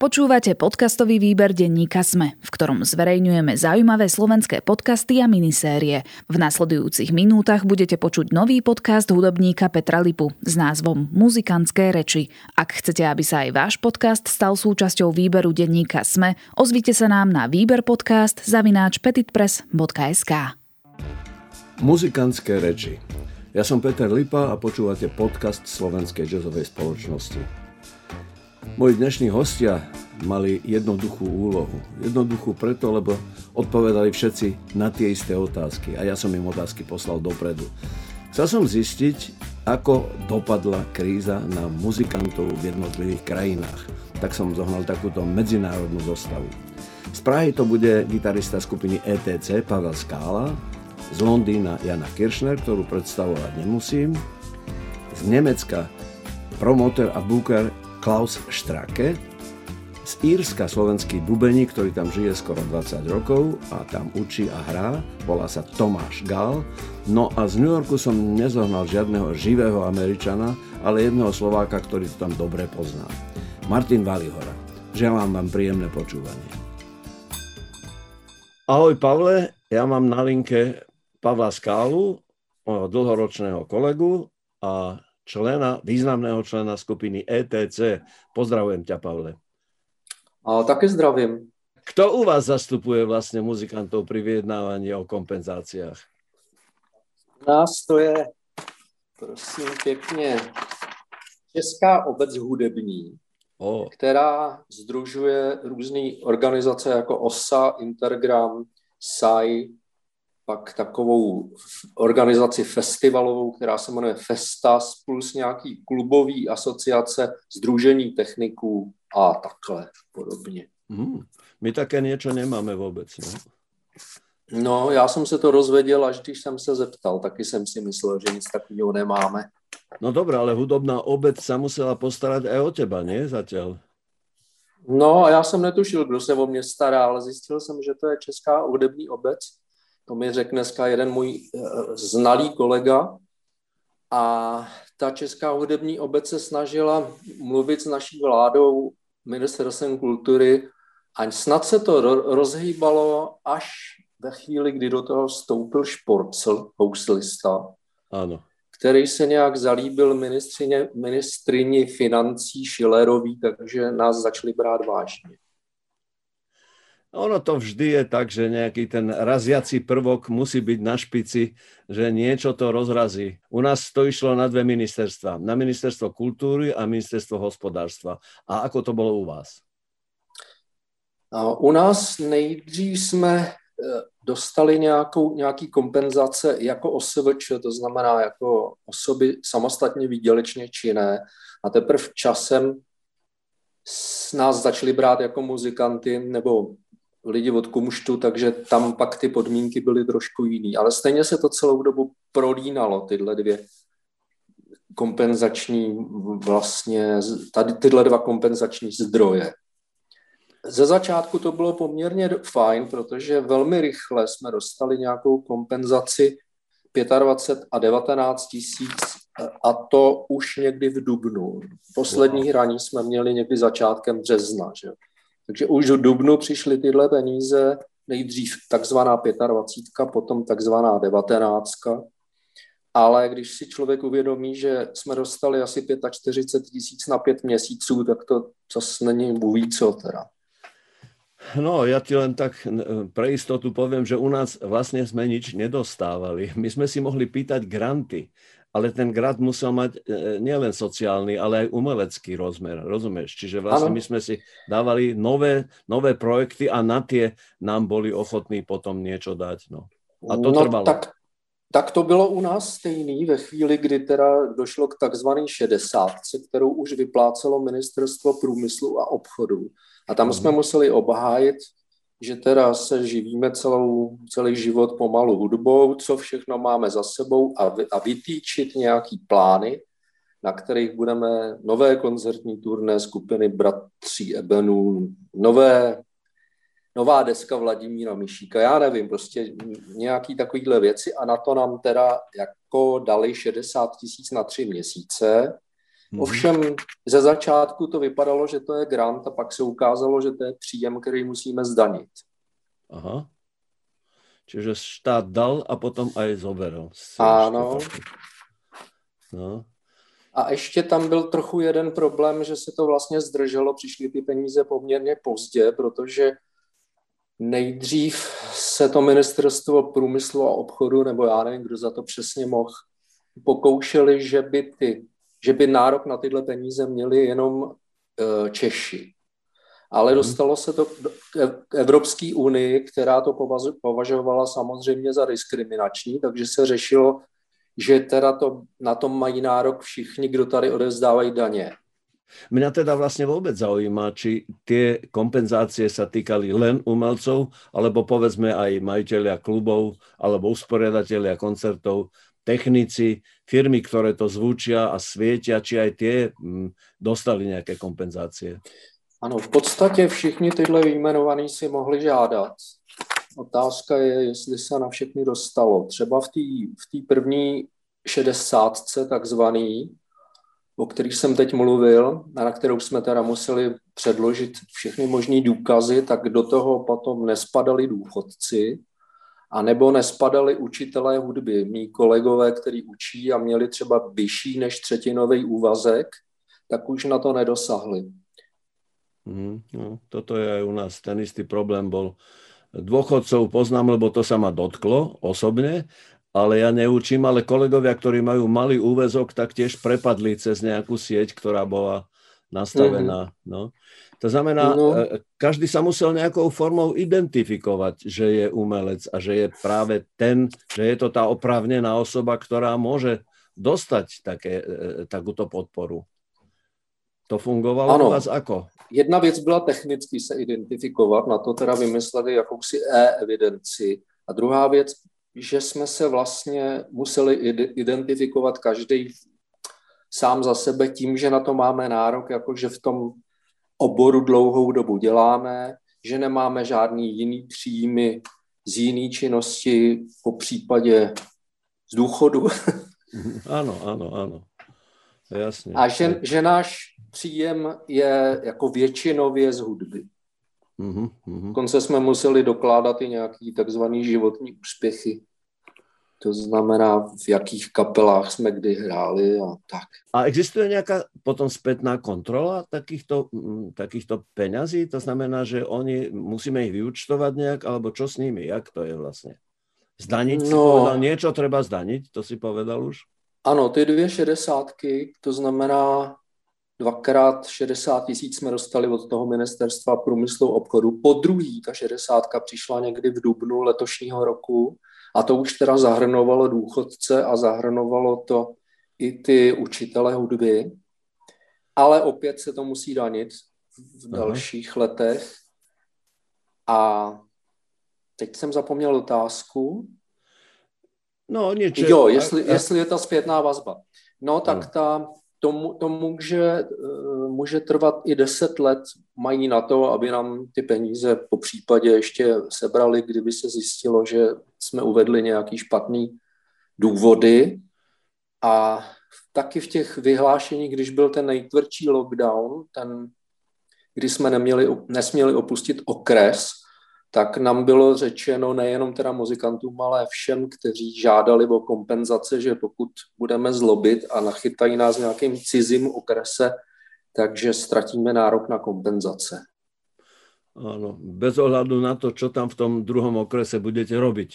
Počúvate podcastový výber denníka Sme, v ktorom zverejňujeme zaujímavé slovenské podcasty a minisérie. V nasledujúcich minútach budete počuť nový podcast hudobníka Petra Lipu s názvom Muzikantské reči. Ak chcete, aby sa aj váš podcast stal súčasťou výberu denníka Sme, ozvite sa nám na výberpodcast zavináč petitpress.sk Muzikantské reči. Ja som Peter Lipa a počúvate podcast Slovenskej jazzovej spoločnosti. Moji dnešní hostia mali jednoduchú úlohu. Jednoduchú preto, lebo odpovedali všetci na tie isté otázky a ja som im otázky poslal dopredu. Chcel som zistiť, ako dopadla kríza na muzikantov v jednotlivých krajinách. Tak som zohnal takúto medzinárodnú zostavu. Z Prahy to bude gitarista skupiny ETC Pavel Skála, z Londýna Jana Kiršner, ktorú predstavovať nemusím, z Nemecka promoter a booker Klaus Strake, z Írska slovenský bubení, ktorý tam žije skoro 20 rokov a tam učí a hrá, volá sa Tomáš Gal. No a z New Yorku som nezohnal žiadneho živého Američana, ale jedného Slováka, ktorý to tam dobre pozná. Martin Valihora. Želám vám príjemné počúvanie. Ahoj Pavle, ja mám na linke Pavla Skálu, môjho dlhoročného kolegu a člena, významného člena skupiny ETC. Pozdravujem ťa, Pavle. A také zdravím. Kto u vás zastupuje vlastne muzikantov pri vyjednávaní o kompenzáciách? Nás to je, prosím pěkně, Česká obec hudební, oh. která združuje různé organizace jako OSA, Intergram, SAI, pak takovou organizaci festivalovou, která se jmenuje Festas, plus nějaký klubový asociace, združení techniků a takhle podobně. Hmm. My také něco nemáme vůbec, ne? No, já jsem se to rozvěděl, až když jsem se zeptal, taky jsem si myslel, že nic takového nemáme. No dobré, ale hudobná obec se musela postarat i o teba, ne, zatím? No, já jsem netušil, kdo se o mě stará, ale zjistil jsem, že to je Česká hudební obec to mi řekne dneska jeden můj eh, znalý kolega. A ta Česká hudební obec se snažila mluvit s naší vládou, ministerstvem kultury, a snad se to rozhýbalo až ve chvíli, kdy do toho vstoupil Šporcel, houslista, ano. který se nějak zalíbil ministrině, ministrině financí Schillerový, takže nás začali brát vážně. Ono to vždy je tak, že nejaký ten raziaci prvok musí byť na špici, že niečo to rozrazí. U nás to išlo na dve ministerstva. Na ministerstvo kultúry a ministerstvo hospodárstva. A ako to bolo u vás? U nás nejdřív jsme e, dostali nějakou, nějaký kompenzace jako OSVČ, to znamená jako osoby samostatně výdělečně činné. A teprve časem nás začali brát jako muzikanty nebo lidi od kumštu, takže tam pak ty podmínky byly trošku jiný. Ale stejně se to celou dobu prolínalo, tyhle dvě kompenzační vlastně, tady tyhle dva kompenzační zdroje. Ze začátku to bylo poměrně fajn, protože velmi rychle jsme dostali nějakou kompenzaci 25 a 19 tisíc a to už někdy v Dubnu. Poslední hraní jsme měli někdy začátkem března. Že? Takže už v Dubnu přišly tyhle peníze, nejdřív takzvaná 25, potom takzvaná 19. Ale když si člověk uvědomí, že jsme dostali asi 45 tisíc na pět měsíců, tak to zase není bůh co teda. No, ja ti len tak pre istotu poviem, že u nás vlastne sme nič nedostávali. My sme si mohli pýtať granty ale ten grad musel mať e, nielen sociálny, ale aj umelecký rozmer, rozumieš? Čiže vlastne ano. my sme si dávali nové, nové projekty a na tie nám boli ochotní potom niečo dať. No. A to no, trvalo. Tak, tak to bylo u nás stejný ve chvíli, kdy teda došlo k takzvané 60, kterou už vyplácelo ministerstvo průmyslu a obchodu. A tam uh-huh. jsme museli obhájit že teda se živíme celou, celý život pomalu hudbou, co všechno máme za sebou a, vy, a vytýčit nějaký plány, na kterých budeme nové koncertní turné skupiny Bratří Ebenů, nové, nová deska Vladimíra Myšíka, já nevím, prostě nějaký takovýhle věci a na to nám teda jako dali 60 tisíc na tři měsíce. Ovšem ze začátku to vypadalo, že to je grant a pak se ukázalo, že to je příjem, který musíme zdanit. Aha. Čiže štát dal a potom aj zoberal. Áno. No. A ještě tam byl trochu jeden problém, že se to vlastně zdrželo, přišly ty peníze poměrně pozdě, protože nejdřív se to ministerstvo průmyslu a obchodu, nebo já nevím, kdo za to přesně mohl, pokoušeli, že by, ty, že by nárok na tyhle peníze měli jenom e, Češi. Ale mhm. dostalo se to k Evropské unii, která to považovala samozřejmě za diskriminační, takže se řešilo, že teda to, na tom mají nárok všichni, kdo tady odevzdávají daně. Mňa teda vlastne vôbec zaujíma, či tie kompenzácie sa týkali len umelcov, alebo povedzme aj majiteľia klubov, alebo usporiadatelia koncertov, technici, firmy, ktoré to zvučia a svietia, či aj tie mm, dostali nejaké kompenzácie. Ano, v podstatě všichni tyhle výjmenovaní si mohli žádat. Otázka je, jestli se na všechny dostalo. Třeba v té v první šedesátce takzvaný, o kterých jsem teď mluvil, a na kterou jsme teda museli předložit všechny možné důkazy, tak do toho potom nespadali důchodci, a nebo nespadali učitelé hudby. Mí kolegové, kteří učí a měli třeba vyšší než třetinový úvazek, tak už na to nedosahli. Mm, no, toto je aj u nás ten istý problém bol Dôchodcov poznám, lebo to sa ma dotklo osobne, ale ja neučím, ale kolegovia, ktorí majú malý úvezok, tak tiež prepadli cez nejakú sieť, ktorá bola nastavená. Mm-hmm. No. To znamená, no. E, každý sa musel nejakou formou identifikovať, že je umelec a že je práve ten, že je to tá oprávnená osoba, ktorá môže dostať také, e, takúto podporu. To fungovalo ano. u vás ako? Jedna věc byla technicky se identifikovat, na to teda vymysleli jakousi e-evidenci. A druhá věc, že jsme se vlastně museli identifikovat každý sám za sebe tím, že na to máme nárok, jakože v tom oboru dlouhou dobu děláme, že nemáme žádný jiný příjmy z jiné činnosti, po případě z důchodu. Ano, ano, ano. Jasně. A že, že náš příjem je jako většinově z hudby. Mm-hmm. Dokonce jsme museli dokládat i nějaký takzvaný životní úspěchy. To znamená, v jakých kapelách jsme kdy hráli a tak. A existuje nějaká potom spätná kontrola takýchto, mm, takýchto peňazí? To znamená, že oni musíme ich vyučtovať nejak, alebo čo s nimi? Jak to je vlastně? Zdaniť no, si povedal, niečo treba zdaniť, to si povedal už? Ano, ty dvě šedesátky, to znamená dvakrát 60 tisíc jsme dostali od toho ministerstva průmyslu obchodu. Po druhý ta 60 přišla někdy v dubnu letošního roku a to už teda zahrnovalo důchodce a zahrnovalo to i ty učitele hudby. Ale opět se to musí danit v dalších Aha. letech. A teď jsem zapomněl otázku. No, niečo. Jo, jestli, jestli je ta zpětná vazba. No, tak ta, to, to může, eh, může trvat i deset let, mají na to, aby nám ty peníze po případě ještě sebrali, kdyby se zjistilo, že jsme uvedli nějaký špatný důvody. A taky v těch vyhlášeních, když byl ten nejtvrdší lockdown, ten, kdy jsme neměli, nesměli opustit okres, tak nám bylo řečeno nejenom teda muzikantům, ale všem, kteří žádali o kompenzace, že pokud budeme zlobit a nachytají nás v nějakým cizím okrese, takže ztratíme nárok na kompenzace. Áno, bez ohľadu na to, čo tam v tom druhom okrese budete robiť.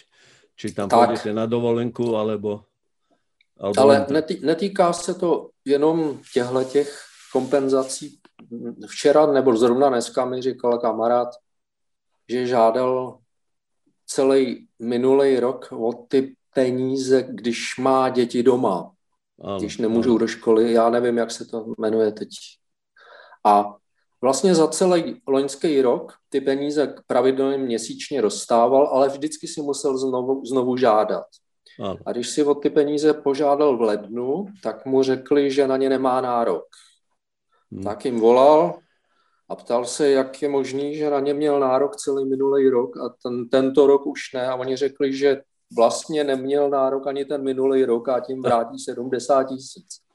Či tam tak. pôjdete na dovolenku, alebo... alebo Ale netý, netýká se to jenom těchto těch kompenzací. Včera nebo zrovna dneska mi říkal kamarád, že žádal celý minulý rok o ty peníze, když má děti doma, ano, když nemůžou ano. do školy, já nevím, jak se to jmenuje teď. A vlastně za celý loňský rok ty peníze pravidelně měsíčně dostával, ale vždycky si musel znovu, znovu žádat. Ano. A když si o ty peníze požádal v lednu, tak mu řekli, že na ně nemá nárok. Hmm. Tak jim volal, a ptal se, jak je možný, že na ně měl nárok celý minulý rok a ten, tento rok už ne. A oni řekli, že vlastně neměl nárok ani ten minulý rok a tím vrátí 70 tisíc.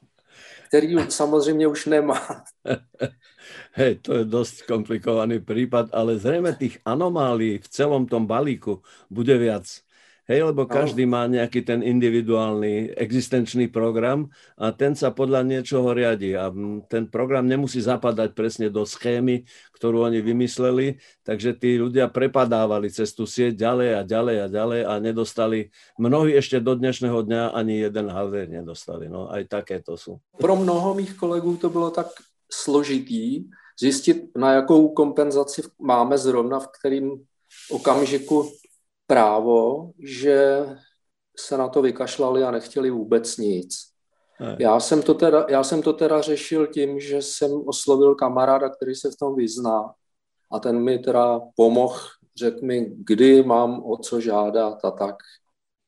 který samozřejmě už nemá. Hej, to je dosť komplikovaný prípad, ale zrejme tých anomálií v celom tom balíku bude viac. Hej, lebo každý má nejaký ten individuálny existenčný program a ten sa podľa niečoho riadi. A ten program nemusí zapadať presne do schémy, ktorú oni vymysleli, takže tí ľudia prepadávali cez tú sieť ďalej a ďalej a ďalej a nedostali, mnohí ešte do dnešného dňa ani jeden hardware nedostali. No, aj takéto sú. Pro mnoho mých kolegů to bylo tak složitý zjistit, na jakou kompenzaci máme zrovna v kterým okamžiku právo, že se na to vykašlali a nechtěli vůbec nic. Já jsem, to teda, já jsem to teda řešil tím, že jsem oslovil kamaráda, který se v tom vyzná a ten mi teda pomohl, řekl mi, kdy mám o co žádat a tak.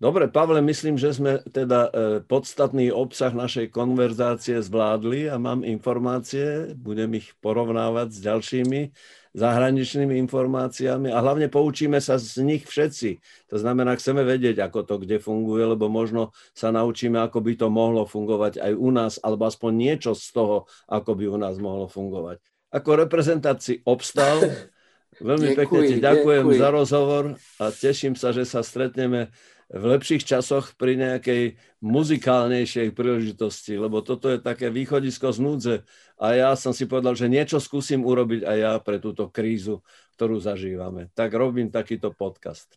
Dobre, Pavle, myslím, že sme teda e, podstatný obsah našej konverzácie zvládli a mám informácie, budem ich porovnávať s ďalšími zahraničnými informáciami a hlavne poučíme sa z nich všetci. To znamená, chceme vedieť, ako to kde funguje, lebo možno sa naučíme, ako by to mohlo fungovať aj u nás, alebo aspoň niečo z toho, ako by u nás mohlo fungovať. Ako reprezentát si obstal, veľmi pekne ti ďakujem ďakujem za rozhovor a teším sa, že sa stretneme v lepších časoch pri nejakej muzikálnejšej príležitosti, lebo toto je také východisko z núdze a ja som si povedal, že niečo skúsim urobiť aj ja pre túto krízu, ktorú zažívame. Tak robím takýto podcast.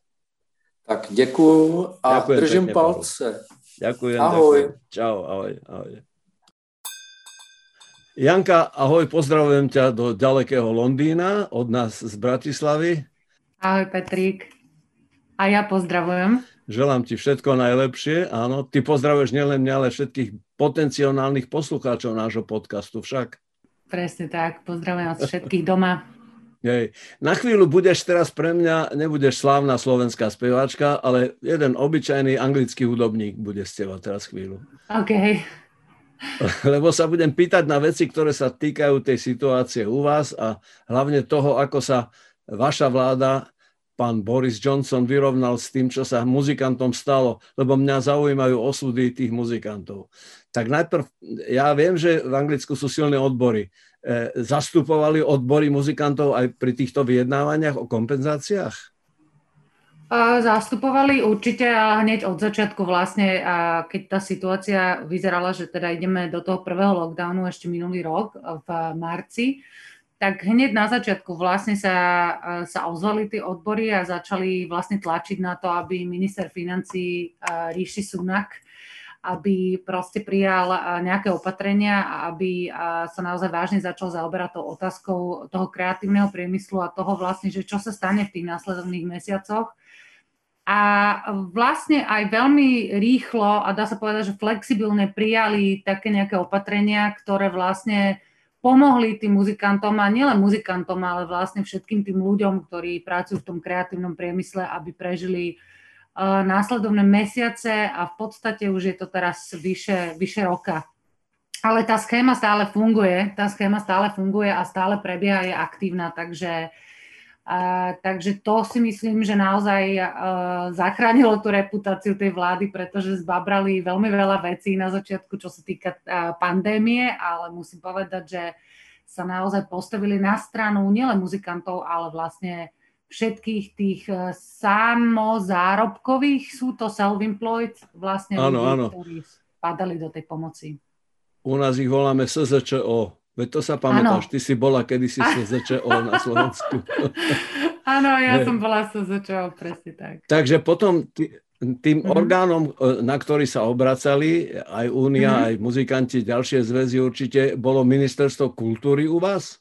Tak ďakujem a ďakujem držím pekne, palce. Ďakujem. Ahoj. Ďakujem. Čau, ahoj, ahoj. Janka, ahoj, pozdravujem ťa do ďalekého Londýna, od nás z Bratislavy. Ahoj Petrík. A ja pozdravujem. Želám ti všetko najlepšie. Áno, ty pozdravuješ nielen mňa, ale všetkých potenciálnych poslucháčov nášho podcastu však. Presne tak. Pozdravujem vás všetkých doma. Hej. Na chvíľu budeš teraz pre mňa, nebudeš slávna slovenská speváčka, ale jeden obyčajný anglický hudobník bude z teba teraz chvíľu. OK. Lebo sa budem pýtať na veci, ktoré sa týkajú tej situácie u vás a hlavne toho, ako sa vaša vláda pán Boris Johnson vyrovnal s tým, čo sa muzikantom stalo, lebo mňa zaujímajú osudy tých muzikantov. Tak najprv, ja viem, že v Anglicku sú silné odbory. E, zastupovali odbory muzikantov aj pri týchto vyjednávaniach o kompenzáciách? Zastupovali určite a hneď od začiatku vlastne, keď tá situácia vyzerala, že teda ideme do toho prvého lockdownu ešte minulý rok v marci, tak hneď na začiatku vlastne sa, e, sa ozvali tie odbory a začali vlastne tlačiť na to, aby minister financí e, Ríši Sunak aby proste prijal e, nejaké opatrenia a aby sa naozaj vážne začal zaoberať tou otázkou toho kreatívneho priemyslu a toho vlastne, že čo sa stane v tých následovných mesiacoch. A vlastne aj veľmi rýchlo a dá sa povedať, že flexibilne prijali také nejaké opatrenia, ktoré vlastne pomohli tým muzikantom a nielen muzikantom, ale vlastne všetkým tým ľuďom, ktorí pracujú v tom kreatívnom priemysle, aby prežili uh, následovné mesiace a v podstate už je to teraz vyše, vyše roka. Ale tá schéma stále funguje, tá schéma stále funguje a stále prebieha, je aktívna, takže a, takže to si myslím, že naozaj uh, zachránilo tú reputáciu tej vlády, pretože zbabrali veľmi veľa vecí na začiatku, čo sa týka uh, pandémie, ale musím povedať, že sa naozaj postavili na stranu nielen muzikantov, ale vlastne všetkých tých uh, samozárobkových, sú to self-employed, vlastne áno, ľudí, áno. ktorí spadali do tej pomoci. U nás ich voláme SZČO. Veď to sa pamätáš, ano. ty si bola kedysi SZČO na Slovensku. Áno, ja som bola SZČO, presne tak. Takže potom tý, tým mm-hmm. orgánom, e, na ktorý sa obracali, aj Únia, mm-hmm. aj muzikanti, ďalšie zväzy určite, bolo ministerstvo kultúry u vás?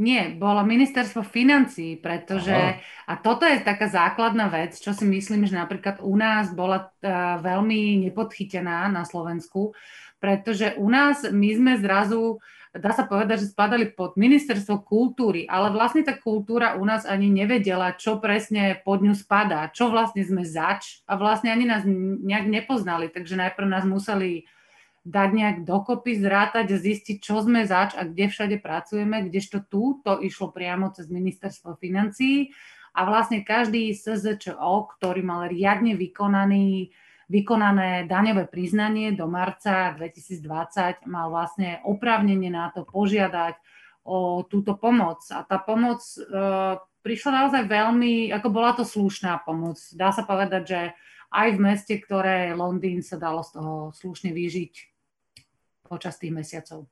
Nie, bolo ministerstvo financí, pretože, Aha. a toto je taká základná vec, čo si myslím, že napríklad u nás bola uh, veľmi nepodchytená na Slovensku, pretože u nás my sme zrazu dá sa povedať, že spadali pod ministerstvo kultúry, ale vlastne tá kultúra u nás ani nevedela, čo presne pod ňu spadá, čo vlastne sme zač a vlastne ani nás nejak nepoznali, takže najprv nás museli dať nejak dokopy, zrátať a zistiť, čo sme zač a kde všade pracujeme, kdežto tu to išlo priamo cez ministerstvo financií a vlastne každý SZČO, ktorý mal riadne vykonaný vykonané daňové priznanie do marca 2020, mal vlastne oprávnenie na to požiadať o túto pomoc. A tá pomoc e, prišla naozaj veľmi, ako bola to slušná pomoc. Dá sa povedať, že aj v meste, ktoré Londýn, sa dalo z toho slušne vyžiť počas tých mesiacov.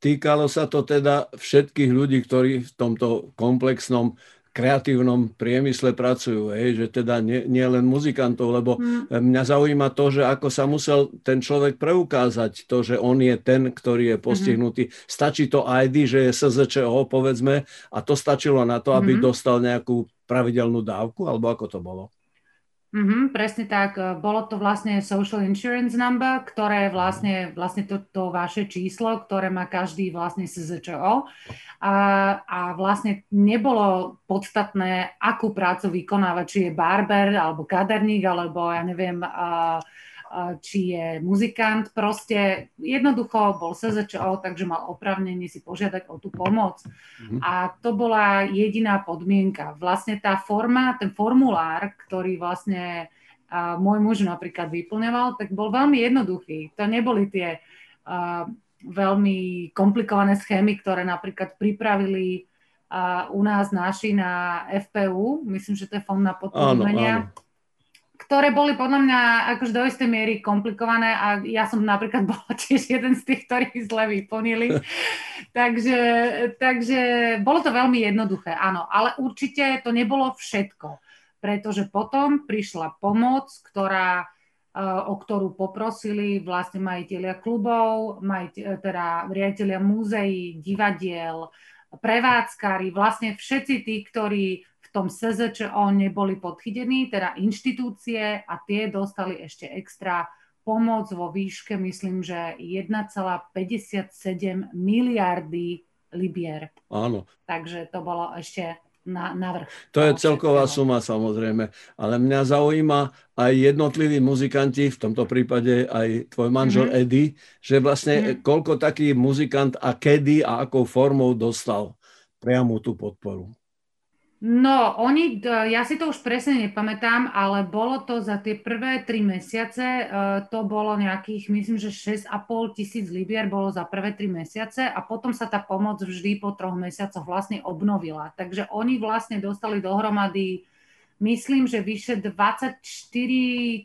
Týkalo sa to teda všetkých ľudí, ktorí v tomto komplexnom kreatívnom priemysle pracujú, hej, že teda nie, nie len muzikantov, lebo hmm. mňa zaujíma to, že ako sa musel ten človek preukázať, to, že on je ten, ktorý je mhm. postihnutý. Hmm. Stačí to ID, že je SZČO, povedzme, a to stačilo na to, aby hmm. dostal nejakú pravidelnú dávku, alebo ako to bolo? Mm-hmm, presne tak. Bolo to vlastne Social Insurance Number, ktoré je vlastne, vlastne to, to vaše číslo, ktoré má každý vlastne SZČO. A, a vlastne nebolo podstatné, akú prácu vykonáva, či je barber, alebo kaderník, alebo ja neviem, uh, či je muzikant, proste jednoducho bol SZČO, takže mal opravnenie si požiadať o tú pomoc. Mm-hmm. A to bola jediná podmienka. Vlastne tá forma, ten formulár, ktorý vlastne môj muž napríklad vyplňoval, tak bol veľmi jednoduchý. To neboli tie a, veľmi komplikované schémy, ktoré napríklad pripravili a, u nás naši na FPU, myslím, že to je fond na podporu umenia ktoré boli podľa mňa akož do istej miery komplikované a ja som napríklad bola tiež jeden z tých, ktorí zle vyplnili. takže, takže bolo to veľmi jednoduché, áno, ale určite to nebolo všetko, pretože potom prišla pomoc, ktorá e, o ktorú poprosili vlastne majiteľia klubov, majiteľ, teda riaditeľia múzeí, divadiel, prevádzkári, vlastne všetci tí, ktorí tom SZČO neboli podchytení, teda inštitúcie a tie dostali ešte extra pomoc vo výške, myslím, že 1,57 miliardy libier. Áno. Takže to bolo ešte na, navrh. To je celková suma samozrejme, ale mňa zaujíma aj jednotliví muzikanti, v tomto prípade aj tvoj manžel mm-hmm. Eddie, že vlastne mm-hmm. koľko taký muzikant a kedy a akou formou dostal priamu tú podporu. No, oni, ja si to už presne nepamätám, ale bolo to za tie prvé tri mesiace, e, to bolo nejakých, myslím, že 6,5 tisíc libier bolo za prvé tri mesiace a potom sa tá pomoc vždy po troch mesiacoch vlastne obnovila. Takže oni vlastne dostali dohromady, myslím, že vyše 24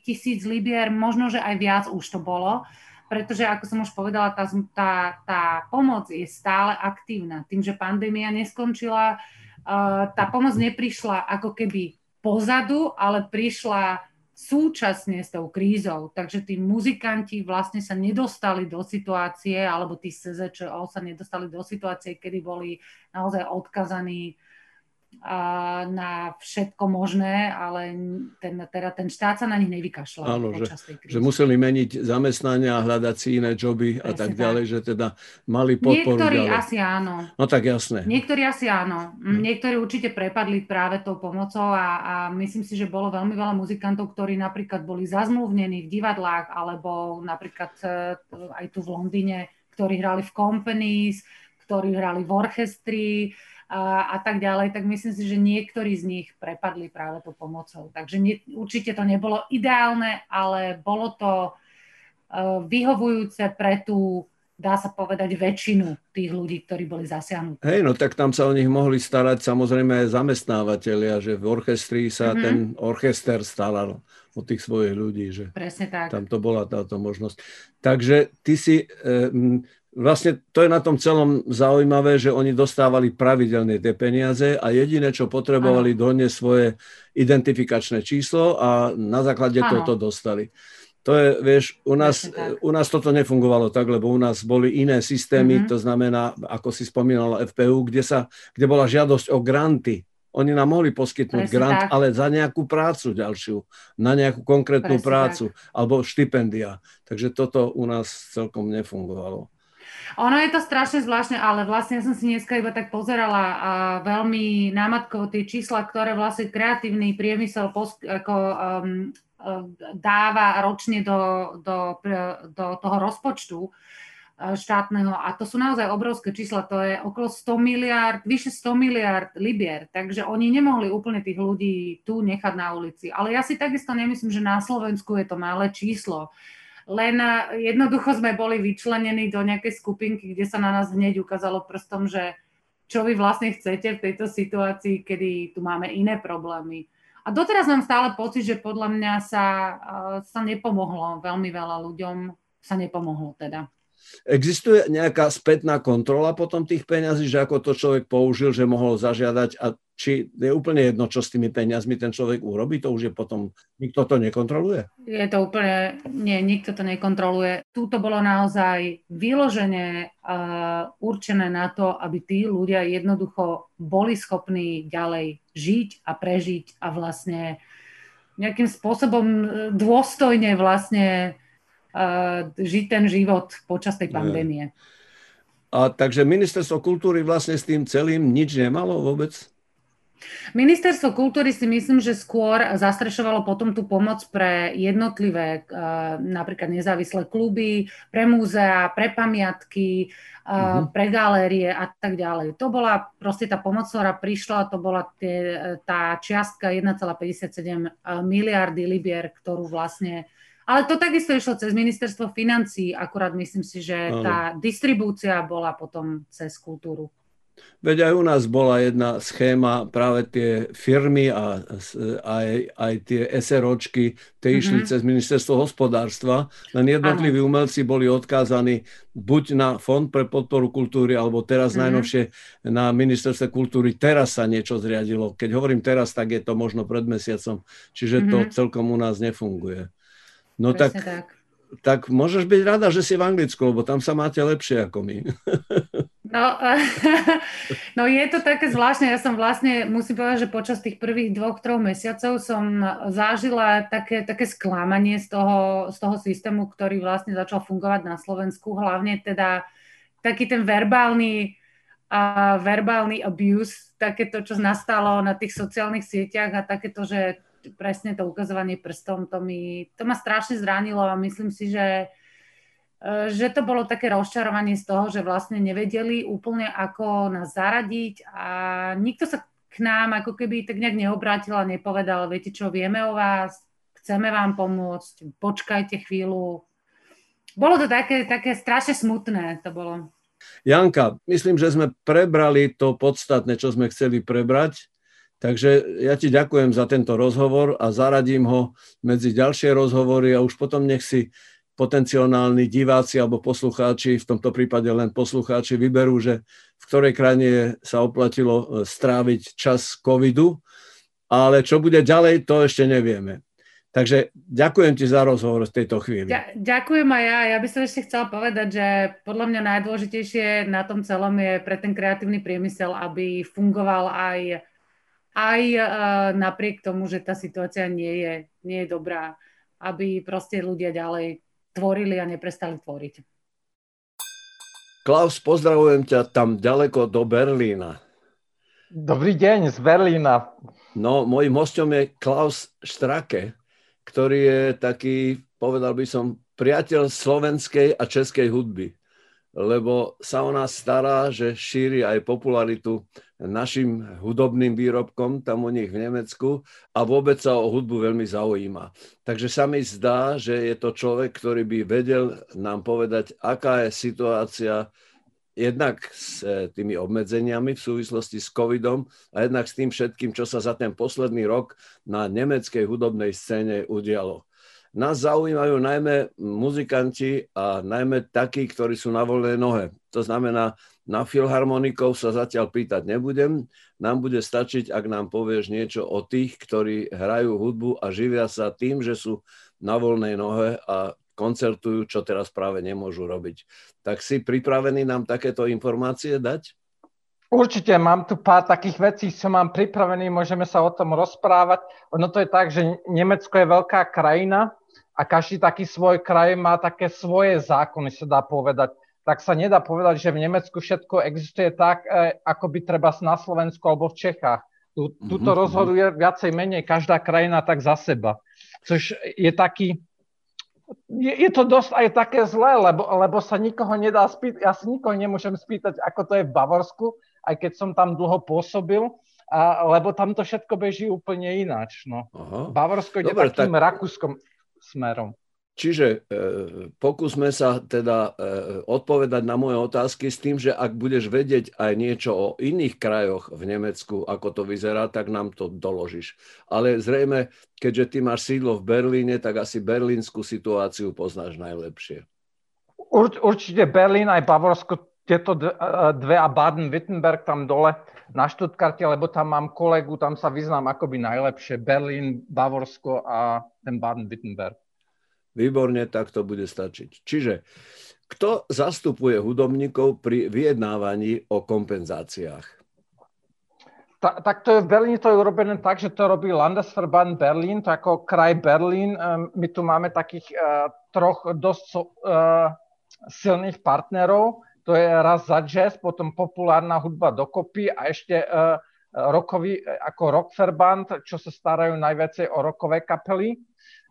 tisíc libier, možno, že aj viac už to bolo pretože ako som už povedala, tá, tá, tá pomoc je stále aktívna. Tým, že pandémia neskončila, tá pomoc neprišla ako keby pozadu, ale prišla súčasne s tou krízou. Takže tí muzikanti vlastne sa nedostali do situácie, alebo tí SZČO sa nedostali do situácie, kedy boli naozaj odkazaní na všetko možné, ale ten, teda ten štát sa na nich nevykašľal Áno, počas tej krízy. Že museli meniť zamestnania, hľadať si iné joby Presne a tak ďalej, tak. že teda mali podporu Niektorí ďalej. asi áno. No tak jasné. Niektorí asi áno. Hm. Niektorí určite prepadli práve tou pomocou a, a myslím si, že bolo veľmi veľa muzikantov, ktorí napríklad boli zazmluvnení v divadlách alebo napríklad e, aj tu v Londýne, ktorí hrali v companies, ktorí hrali v orchestri, a, a tak ďalej, tak myslím si, že niektorí z nich prepadli práve tou pomocou. Takže nie, určite to nebolo ideálne, ale bolo to uh, vyhovujúce pre tú dá sa povedať, väčšinu tých ľudí, ktorí boli zasiahnutí. Hej, no tak tam sa o nich mohli starať samozrejme aj zamestnávateľia, že v orchestri sa mm-hmm. ten orchester staral o tých svojich ľudí, že Presne tak. tam to bola táto možnosť. Takže ty si, vlastne to je na tom celom zaujímavé, že oni dostávali pravidelne tie peniaze a jediné, čo potrebovali, doniesť svoje identifikačné číslo a na základe ano. toto dostali. To je, vieš, u nás, u nás toto nefungovalo tak, lebo u nás boli iné systémy, mm-hmm. to znamená, ako si spomínala FPU, kde, sa, kde bola žiadosť o granty. Oni nám mohli poskytnúť Presne grant, tak. ale za nejakú prácu ďalšiu, na nejakú konkrétnu Presne prácu, tak. alebo štipendia. Takže toto u nás celkom nefungovalo. Ono je to strašne zvláštne, ale vlastne ja som si dneska iba tak pozerala a veľmi námatkovo tie čísla, ktoré vlastne kreatívny priemysel posk- ako, um, um, dáva ročne do, do, do toho rozpočtu. štátneho a to sú naozaj obrovské čísla, to je okolo 100 miliard, vyše 100 miliard libier, takže oni nemohli úplne tých ľudí tu nechať na ulici. Ale ja si takisto nemyslím, že na Slovensku je to malé číslo. Len jednoducho sme boli vyčlenení do nejakej skupinky, kde sa na nás hneď ukázalo prstom, že čo vy vlastne chcete v tejto situácii, kedy tu máme iné problémy. A doteraz mám stále pocit, že podľa mňa sa, sa nepomohlo veľmi veľa ľuďom, sa nepomohlo teda. Existuje nejaká spätná kontrola potom tých peňazí, že ako to človek použil, že mohol zažiadať a či je úplne jedno, čo s tými peniazmi ten človek urobí, to už je potom, nikto to nekontroluje? Je to úplne, nie, nikto to nekontroluje. Tu to bolo naozaj vyložené uh, určené na to, aby tí ľudia jednoducho boli schopní ďalej žiť a prežiť a vlastne nejakým spôsobom dôstojne vlastne žiť ten život počas tej pandémie. A takže ministerstvo kultúry vlastne s tým celým nič nemalo vôbec? Ministerstvo kultúry si myslím, že skôr zastrešovalo potom tú pomoc pre jednotlivé, napríklad nezávislé kluby, pre múzea, pre pamiatky, uh-huh. pre galérie a tak ďalej. To bola proste tá pomoc, ktorá prišla, to bola tie, tá čiastka 1,57 miliardy libier, ktorú vlastne ale to takisto išlo cez ministerstvo financí, akurát myslím si, že tá distribúcia bola potom cez kultúru. Veď aj u nás bola jedna schéma, práve tie firmy a aj, aj tie SROčky, tie išli mm-hmm. cez ministerstvo hospodárstva, len jednotliví ano. umelci boli odkázaní buď na Fond pre podporu kultúry, alebo teraz mm-hmm. najnovšie na ministerstve kultúry. Teraz sa niečo zriadilo. Keď hovorím teraz, tak je to možno pred mesiacom, čiže mm-hmm. to mhm. celkom u nás nefunguje. No tak, tak. tak môžeš byť rada, že si v Anglicku, lebo tam sa máte lepšie ako my. No, no je to také zvláštne. Ja som vlastne, musím povedať, že počas tých prvých dvoch, troch mesiacov som zažila také, také sklamanie z toho, z toho systému, ktorý vlastne začal fungovať na Slovensku. Hlavne teda taký ten verbálny, a verbálny abuse, takéto, čo nastalo na tých sociálnych sieťach a takéto, že presne to ukazovanie prstom, to, mi, to ma strašne zranilo a myslím si, že, e, že to bolo také rozčarovanie z toho, že vlastne nevedeli úplne ako nás zaradiť a nikto sa k nám ako keby tak nejak neobrátil a nepovedal, viete čo, vieme o vás, chceme vám pomôcť, počkajte chvíľu. Bolo to také, také strašne smutné, to bolo. Janka, myslím, že sme prebrali to podstatné, čo sme chceli prebrať. Takže ja ti ďakujem za tento rozhovor a zaradím ho medzi ďalšie rozhovory a už potom nech si potenciálni diváci alebo poslucháči, v tomto prípade len poslucháči, vyberú, že v ktorej krajine sa oplatilo e, stráviť čas covidu, ale čo bude ďalej, to ešte nevieme. Takže ďakujem ti za rozhovor v tejto chvíli. Ďakujem aj ja. Ja by som ešte chcela povedať, že podľa mňa najdôležitejšie na tom celom je pre ten kreatívny priemysel, aby fungoval aj aj uh, napriek tomu, že tá situácia nie je, nie je dobrá, aby proste ľudia ďalej tvorili a neprestali tvoriť. Klaus, pozdravujem ťa tam ďaleko do Berlína. Dobrý deň z Berlína. No, môjim hostom je Klaus Štrake, ktorý je taký, povedal by som, priateľ slovenskej a českej hudby lebo sa o nás stará, že šíri aj popularitu našim hudobným výrobkom tam u nich v Nemecku a vôbec sa o hudbu veľmi zaujíma. Takže sa mi zdá, že je to človek, ktorý by vedel nám povedať, aká je situácia jednak s e, tými obmedzeniami v súvislosti s covidom a jednak s tým všetkým, čo sa za ten posledný rok na nemeckej hudobnej scéne udialo. Nás zaujímajú najmä muzikanti a najmä takí, ktorí sú na voľnej nohe. To znamená, na filharmonikov sa zatiaľ pýtať nebudem. Nám bude stačiť, ak nám povieš niečo o tých, ktorí hrajú hudbu a živia sa tým, že sú na voľnej nohe a koncertujú, čo teraz práve nemôžu robiť. Tak si pripravený nám takéto informácie dať? Určite, mám tu pár takých vecí, čo mám pripravený, môžeme sa o tom rozprávať. Ono to je tak, že Nemecko je veľká krajina, a každý taký svoj kraj má také svoje zákony, sa dá povedať. Tak sa nedá povedať, že v Nemecku všetko existuje tak, e, ako by treba na Slovensku alebo v Čechách. Tu, mhm, tuto mm-hmm. rozhoduje viacej menej každá krajina tak za seba. Což je taký, je, je to dosť aj také zlé, lebo, lebo sa nikoho nedá spýtať, ja si nikoho nemôžem spýtať, ako to je v Bavorsku, aj keď som tam dlho pôsobil, a, lebo tam to všetko beží úplne ináč. No. Aha. Bavorsko ide Dobre, takým tak... rakúskom smerom. Čiže e, pokúsme sa teda e, odpovedať na moje otázky s tým, že ak budeš vedieť aj niečo o iných krajoch v Nemecku, ako to vyzerá, tak nám to doložíš. Ale zrejme, keďže ty máš sídlo v Berlíne, tak asi berlínsku situáciu poznáš najlepšie. Ur, určite Berlín aj Bavorsko, tieto e, dve a Baden-Württemberg tam dole na Štutkarte, lebo tam mám kolegu, tam sa vyznám akoby najlepšie. Berlín, Bavorsko a ten Baden-Württemberg. Výborne, tak to bude stačiť. Čiže kto zastupuje hudobníkov pri vyjednávaní o kompenzáciách? Ta, tak to je v Berlíne to je urobené tak, že to robí Landesverband Berlin, to ako kraj Berlín. Ehm, my tu máme takých uh, troch dosť uh, silných partnerov. To je raz za jazz, potom populárna hudba dokopy a ešte uh, rokový, ako Rockverband, čo sa starajú najviacej o rokové kapely.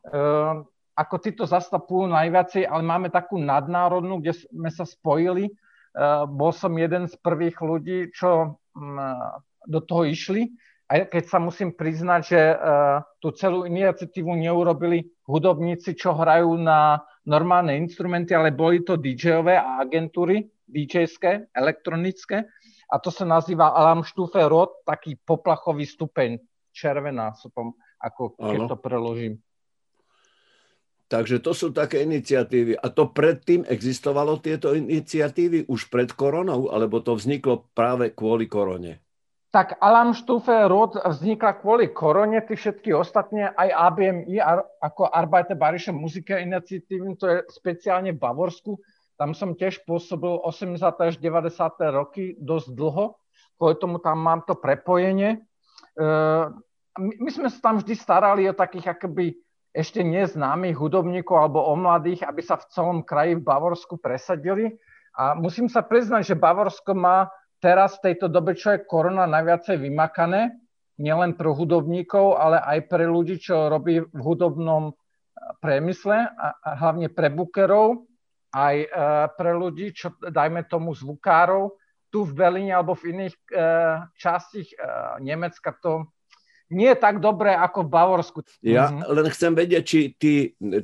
Uh, ako títo zastupujú najviacej, ale máme takú nadnárodnú, kde sme sa spojili. Uh, bol som jeden z prvých ľudí, čo um, do toho išli. A keď sa musím priznať, že uh, tú celú iniciatívu neurobili hudobníci, čo hrajú na normálne instrumenty, ale boli to DJ-ové a agentúry DJ-ské, elektronické. A to sa nazýva Alarmstufe Rot, taký poplachový stupeň, červená, ako keď ano. to preložím. Takže to sú také iniciatívy. A to predtým existovalo tieto iniciatívy už pred koronou, alebo to vzniklo práve kvôli korone? Tak Alarmstufe Rod vznikla kvôli korone, tí všetky ostatné, aj ABMI, ako Arbeiter Bayerische Musike iniciatívy, to je speciálne v Bavorsku. Tam som tiež pôsobil 80. až 90. roky dosť dlho, kvôli tomu tam mám to prepojenie. E, my sme sa tam vždy starali o takých akoby ešte neznámych hudobníkov alebo o mladých, aby sa v celom kraji v Bavorsku presadili. A musím sa priznať, že Bavorsko má teraz v tejto dobe, čo je korona, najviacej vymakané, nielen pre hudobníkov, ale aj pre ľudí, čo robí v hudobnom eh, priemysle, a hlavne pre bukerov, aj eh, pre ľudí, čo dajme tomu zvukárov, tu v Berlíne alebo v iných eh, častiach Nemecka to nie je tak dobré ako v Bavorsku. Ja mm-hmm. len chcem vedieť, či ty,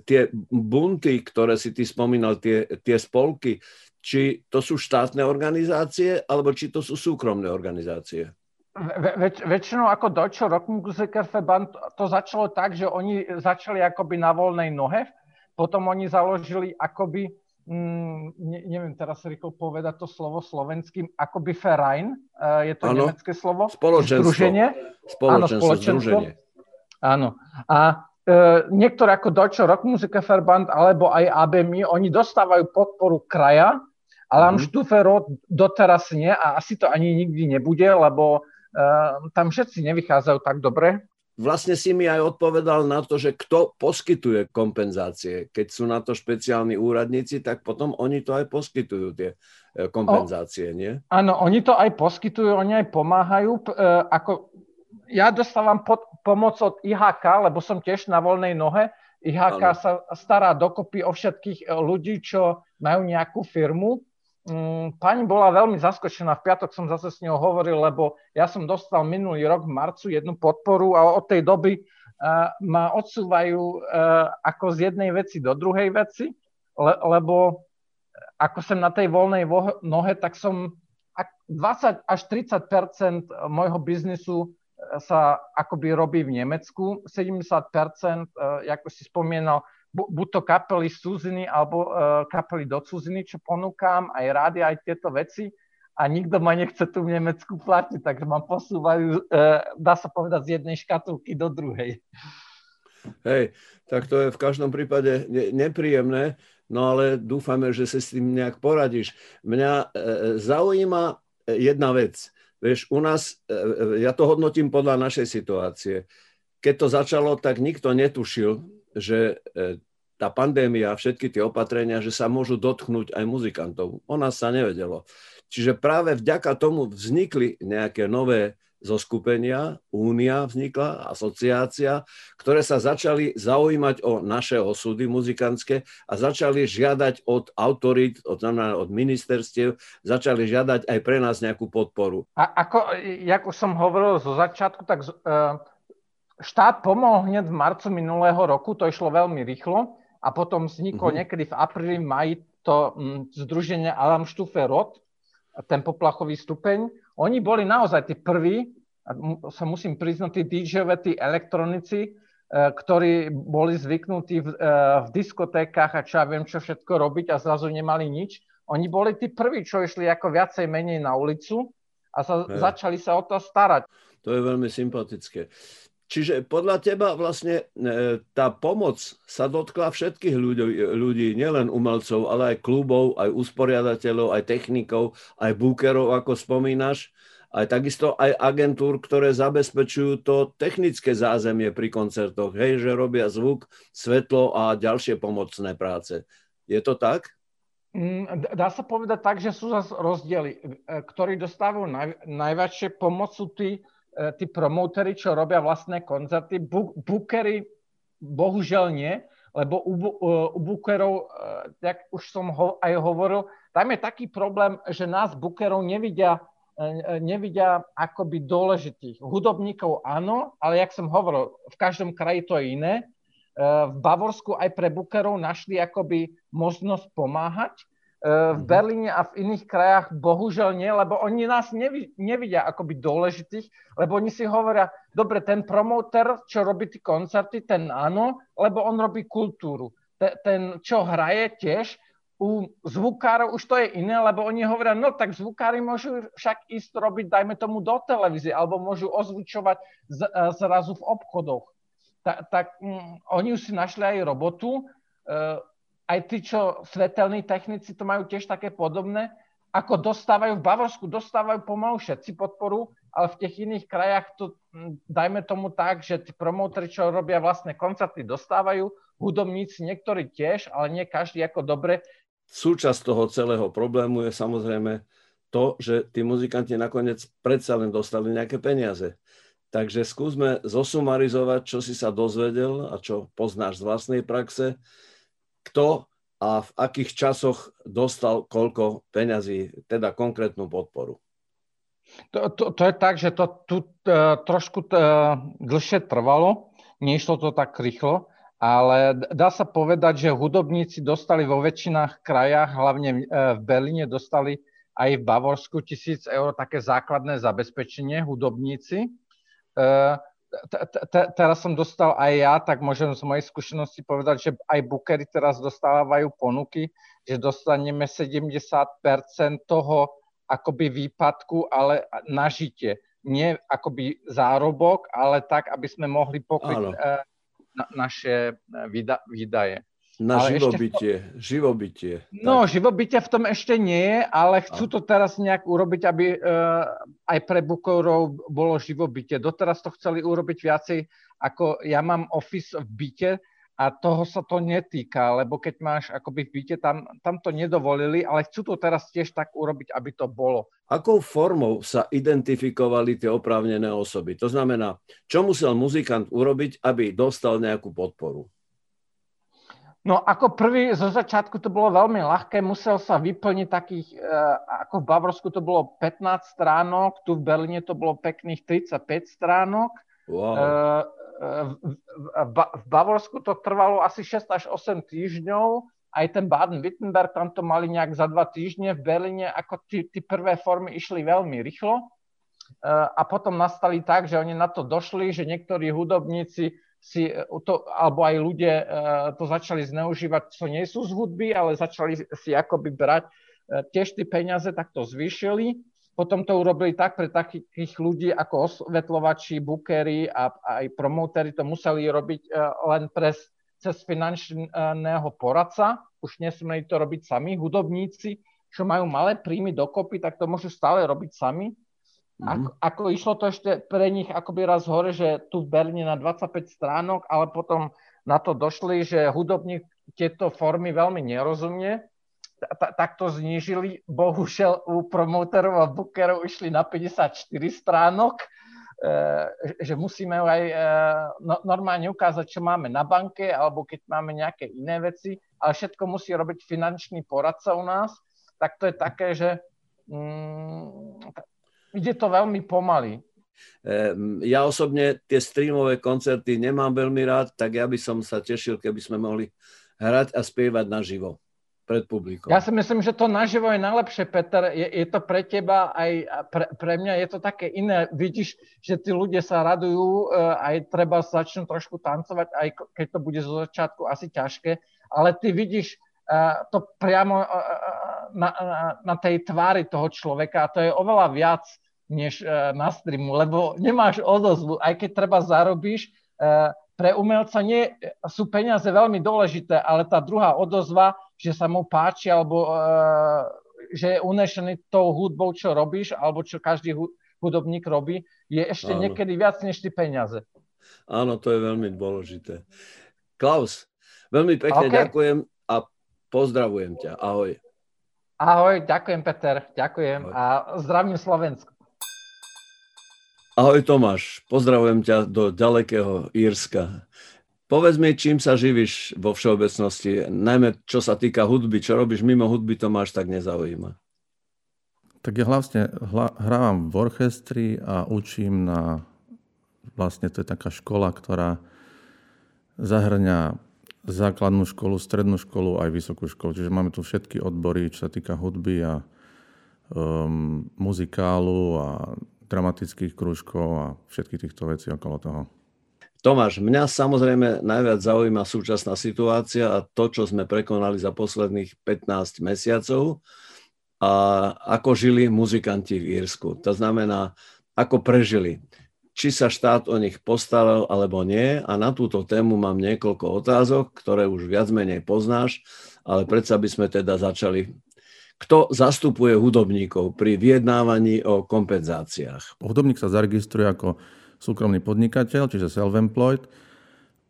tie bunty, ktoré si ty spomínal, tie, tie spolky, či to sú štátne organizácie, alebo či to sú súkromné organizácie? Väč, väčšinou ako Deutsche Rockmusikerverband to začalo tak, že oni začali akoby na voľnej nohe, potom oni založili akoby mm, ne, neviem teraz rýchlo povedať to slovo slovenským, akoby Verein, uh, je to ano, nemecké slovo? Spoločenstvo. Združenie. Spoločenstvo, Áno, spoločenstvo. Združenie. Áno. A uh, niektoré ako Deutsche Rockmusikerverband alebo aj ABMI, oni dostávajú podporu kraja, ale mm. Štufero doteraz nie a asi to ani nikdy nebude, lebo uh, tam všetci nevychádzajú tak dobre vlastne si mi aj odpovedal na to, že kto poskytuje kompenzácie. Keď sú na to špeciálni úradníci, tak potom oni to aj poskytujú, tie e, kompenzácie, nie? Áno, oni to aj poskytujú, oni aj pomáhajú. E, ako, ja dostávam pod, pomoc od IHK, lebo som tiež na voľnej nohe. IHK ano. sa stará dokopy o všetkých e, ľudí, čo majú nejakú firmu pani bola veľmi zaskočená. V piatok som zase s ňou hovoril, lebo ja som dostal minulý rok v marcu jednu podporu a od tej doby uh, ma odsúvajú uh, ako z jednej veci do druhej veci, le, lebo ako som na tej voľnej nohe, tak som 20 až 30% môjho biznisu sa akoby robí v Nemecku, 70% ako si spomínal, buď to kapely z cudziny alebo uh, kapely do cudziny, čo ponúkam, aj rádi, aj tieto veci a nikto ma nechce tu v Nemecku platiť, takže ma posúvajú, uh, dá sa povedať, z jednej škatulky do druhej. Hej, tak to je v každom prípade ne- nepríjemné, no ale dúfame, že sa s tým nejak poradíš. Mňa e, zaujíma jedna vec. Vieš, u nás, e, ja to hodnotím podľa našej situácie. Keď to začalo, tak nikto netušil, že e, tá pandémia a všetky tie opatrenia, že sa môžu dotknúť aj muzikantov. O nás sa nevedelo. Čiže práve vďaka tomu vznikli nejaké nové zo skupenia, únia vznikla, asociácia, ktoré sa začali zaujímať o naše osudy muzikantské a začali žiadať od autorít, od, od ministerstiev, začali žiadať aj pre nás nejakú podporu. A ako, jak už som hovoril zo začiatku, tak uh, štát pomohol hneď v marcu minulého roku, to išlo veľmi rýchlo a potom vzniklo uh-huh. niekedy v apríli, maji to um, združenie Alarm Stufe Rod, ten poplachový stupeň. Oni boli naozaj tí prví, a sa musím priznať, tí DJové, tí elektronici, e, ktorí boli zvyknutí v, e, v diskotékach a čo ja viem, čo všetko robiť a zrazu nemali nič. Oni boli tí prví, čo išli ako viacej menej na ulicu a sa, začali sa o to starať. To je veľmi sympatické. Čiže podľa teba vlastne e, tá pomoc sa dotkla všetkých ľudí, ľudí, nielen umelcov, ale aj klubov, aj usporiadateľov, aj technikov, aj búkerov, ako spomínaš, aj takisto aj agentúr, ktoré zabezpečujú to technické zázemie pri koncertoch, hej, že robia zvuk, svetlo a ďalšie pomocné práce. Je to tak? Mm, dá sa povedať tak, že sú zase rozdiely, e, ktorí dostávajú naj, najväčšie pomocu tí, E, tí promotery, čo robia vlastné koncerty, bookery bohužiaľ nie, lebo u, e, u bookerov, e, jak už som ho, aj hovoril, tam je taký problém, že nás bookerov nevidia, nevidia akoby dôležitých. Hudobníkov áno, ale jak som hovoril, v každom kraji to je iné. V Bavorsku aj pre bookerov našli akoby možnosť pomáhať, v mhm. Berlíne a v iných krajách bohužiaľ nie, lebo oni nás nevi, nevidia akoby dôležitých, lebo oni si hovoria, dobre, ten promoter, čo robí tie koncerty, ten áno, lebo on robí kultúru. Ten, ten čo hraje tiež, u zvukárov už to je iné, lebo oni hovoria, no tak zvukári môžu však ísť robiť, dajme tomu, do televízie, alebo môžu ozvučovať z, e, zrazu v obchodoch. Ta, tak mm, oni už si našli aj robotu, uh, aj tí, čo svetelní technici, to majú tiež také podobné, ako dostávajú v Bavorsku, dostávajú pomalu všetci podporu, ale v tých iných krajach to, dajme tomu tak, že tí promoteri, čo robia vlastné koncerty, dostávajú, hudobníci niektorí tiež, ale nie každý ako dobre. Súčasť toho celého problému je samozrejme to, že tí muzikanti nakoniec predsa len dostali nejaké peniaze. Takže skúsme zosumarizovať, čo si sa dozvedel a čo poznáš z vlastnej praxe kto a v akých časoch dostal koľko peňazí, teda konkrétnu podporu. To, to, to je tak, že to tu uh, trošku uh, dlhšie trvalo, nešlo to tak rýchlo, ale dá sa povedať, že hudobníci dostali vo väčšinách krajách, hlavne uh, v Berlíne, dostali aj v Bavorsku tisíc eur také základné zabezpečenie hudobníci. Teraz som dostal aj ja, tak môžem z mojej skúsenosti povedať, že aj bookery teraz dostávajú ponuky, že dostaneme 70% toho akoby výpadku, ale na žitie. Nie akoby zárobok, ale tak, aby sme mohli pokryť uh, na, naše eh, výdaje. Na ale živobytie, to... živobytie. No, tak. živobytie v tom ešte nie je, ale chcú to teraz nejak urobiť, aby uh, aj pre bukorov bolo živobytie. Doteraz to chceli urobiť viacej, ako ja mám office v byte a toho sa to netýka, lebo keď máš akoby v byte, tam, tam to nedovolili, ale chcú to teraz tiež tak urobiť, aby to bolo. Akou formou sa identifikovali tie oprávnené osoby? To znamená, čo musel muzikant urobiť, aby dostal nejakú podporu? No ako prvý, zo začiatku to bolo veľmi ľahké, musel sa vyplniť takých, e, ako v Bavorsku to bolo 15 stránok, tu v Berlíne to bolo pekných 35 stránok. Wow. E, e, v Bavorsku to trvalo asi 6 až 8 týždňov, aj ten Baden-Württemberg, tam to mali nejak za dva týždne, v Berlíne ako tí prvé formy išli veľmi rýchlo a potom nastali tak, že oni na to došli, že niektorí hudobníci si e, to, alebo aj ľudia e, to začali zneužívať, čo nie sú z hudby, ale začali si akoby brať e, tiež tie peniaze, tak to zvýšili. Potom to urobili tak pre takých ľudí ako osvetľovači, bookery a, a aj promotéry to museli robiť len pre, cez finančného poradca. Už nesmeli to robiť sami. Hudobníci, čo majú malé príjmy dokopy, tak to môžu stále robiť sami. Ako, mhm. ako išlo to ešte pre nich akoby raz hore, že tu v Berlíne na 25 stránok, ale potom na to došli, že hudobník tieto formy veľmi nerozumie, tak to znížili. Bohužiaľ u promoterov a bookerov išli na 54 stránok že musíme aj no, normálne ukázať, čo máme na banke, alebo keď máme nejaké iné veci, ale všetko musí robiť finančný poradca u nás, tak to je také, že mm, ide to veľmi pomaly. Ja osobne tie streamové koncerty nemám veľmi rád, tak ja by som sa tešil, keby sme mohli hrať a spievať naživo pred publikom. Ja si myslím, že to naživo je najlepšie, Peter. Je, je to pre teba aj pre, pre mňa je to také iné. Vidíš, že tí ľudia sa radujú, eh, aj treba začnú trošku tancovať, aj keď to bude zo začiatku asi ťažké, ale ty vidíš uh, to priamo uh, na, na, na tej tvári toho človeka a to je oveľa viac než uh, na streamu, lebo nemáš odozvu, aj keď treba zarobíš, uh, pre umelca nie sú peniaze veľmi dôležité, ale tá druhá odozva, že sa mu páči, alebo uh, že je unešený tou hudbou, čo robíš, alebo čo každý hudobník robí, je ešte Áno. niekedy viac než tie peniaze. Áno, to je veľmi dôležité. Klaus, veľmi pekne okay. ďakujem a pozdravujem ťa. Ahoj. Ahoj, ďakujem Peter, ďakujem Ahoj. a zdravím Slovensku. Ahoj Tomáš, pozdravujem ťa do ďalekého Írska. Povedz mi, čím sa živíš vo všeobecnosti, najmä čo sa týka hudby, čo robíš mimo hudby, to máš tak nezaujíma. Tak ja vlastne hla, hrávam v orchestri a učím na, vlastne to je taká škola, ktorá zahrňa základnú školu, strednú školu aj vysokú školu. Čiže máme tu všetky odbory, čo sa týka hudby a um, muzikálu a dramatických krúžkov a všetkých týchto vecí okolo toho. Tomáš, mňa samozrejme najviac zaujíma súčasná situácia a to, čo sme prekonali za posledných 15 mesiacov a ako žili muzikanti v Írsku. To znamená, ako prežili. Či sa štát o nich postaral alebo nie. A na túto tému mám niekoľko otázok, ktoré už viac menej poznáš, ale predsa by sme teda začali kto zastupuje hudobníkov pri vyjednávaní o kompenzáciách? Hudobník sa zaregistruje ako súkromný podnikateľ, čiže self-employed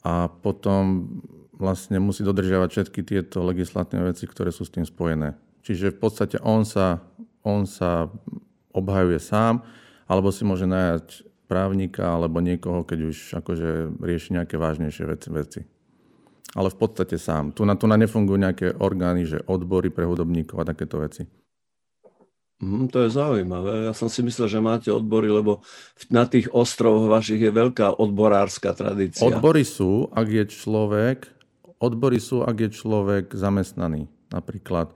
a potom vlastne musí dodržiavať všetky tieto legislatívne veci, ktoré sú s tým spojené. Čiže v podstate on sa, on sa obhajuje sám, alebo si môže najať právnika alebo niekoho, keď už akože rieši nejaké vážnejšie veci. veci ale v podstate sám. Tu na, tu na nefungujú nejaké orgány, že odbory pre hudobníkov a takéto veci. Mm, to je zaujímavé. Ja som si myslel, že máte odbory, lebo na tých ostrovoch vašich je veľká odborárska tradícia. Odbory sú, ak je človek, odbory sú, ak je človek zamestnaný. Napríklad,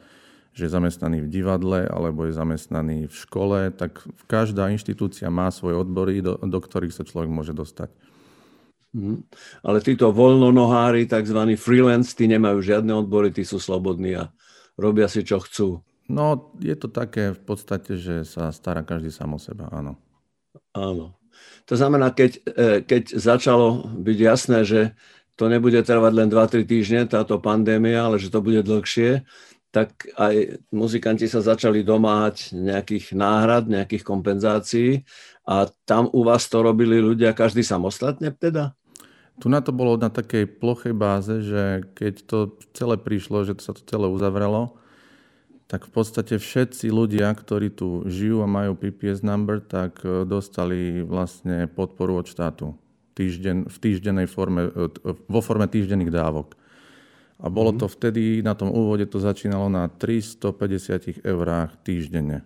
že je zamestnaný v divadle alebo je zamestnaný v škole, tak každá inštitúcia má svoje odbory, do, do ktorých sa človek môže dostať. Hmm. Ale títo voľnonohári, tzv. freelance, tí nemajú žiadne odbory, tí sú slobodní a robia si, čo chcú. No, je to také v podstate, že sa stará každý sám o seba, áno. Áno. To znamená, keď, e, keď začalo byť jasné, že to nebude trvať len 2-3 týždne, táto pandémia, ale že to bude dlhšie, tak aj muzikanti sa začali domáhať nejakých náhrad, nejakých kompenzácií a tam u vás to robili ľudia každý samostatne teda? Tu na to bolo na takej plochej báze, že keď to celé prišlo, že sa to celé uzavrelo, tak v podstate všetci ľudia, ktorí tu žijú a majú PPS number, tak e, dostali vlastne podporu od štátu týžden, v týždennej forme, e, vo forme týždenných dávok. A bolo mm. to vtedy, na tom úvode to začínalo na 350 eurách týždenne.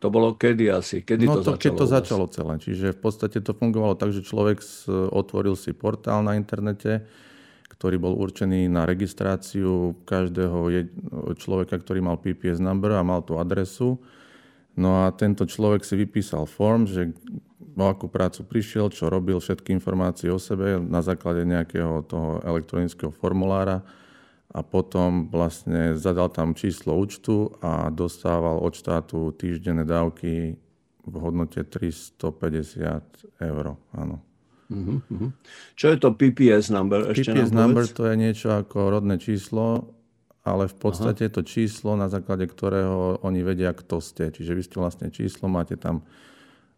To bolo kedy asi? Kedy no to, to začalo? keď to začalo celé. Čiže v podstate to fungovalo tak, že človek otvoril si portál na internete, ktorý bol určený na registráciu každého človeka, ktorý mal PPS number a mal tú adresu. No a tento človek si vypísal form, že o akú prácu prišiel, čo robil, všetky informácie o sebe na základe nejakého toho elektronického formulára a potom vlastne zadal tam číslo účtu a dostával od štátu týždenné dávky v hodnote 350 eur. Áno. Uh-huh. Čo je to PPS number? Ešte PPS number to je niečo ako rodné číslo, ale v podstate Aha. je to číslo, na základe ktorého oni vedia, kto ste. Čiže vy ste vlastne číslo, máte tam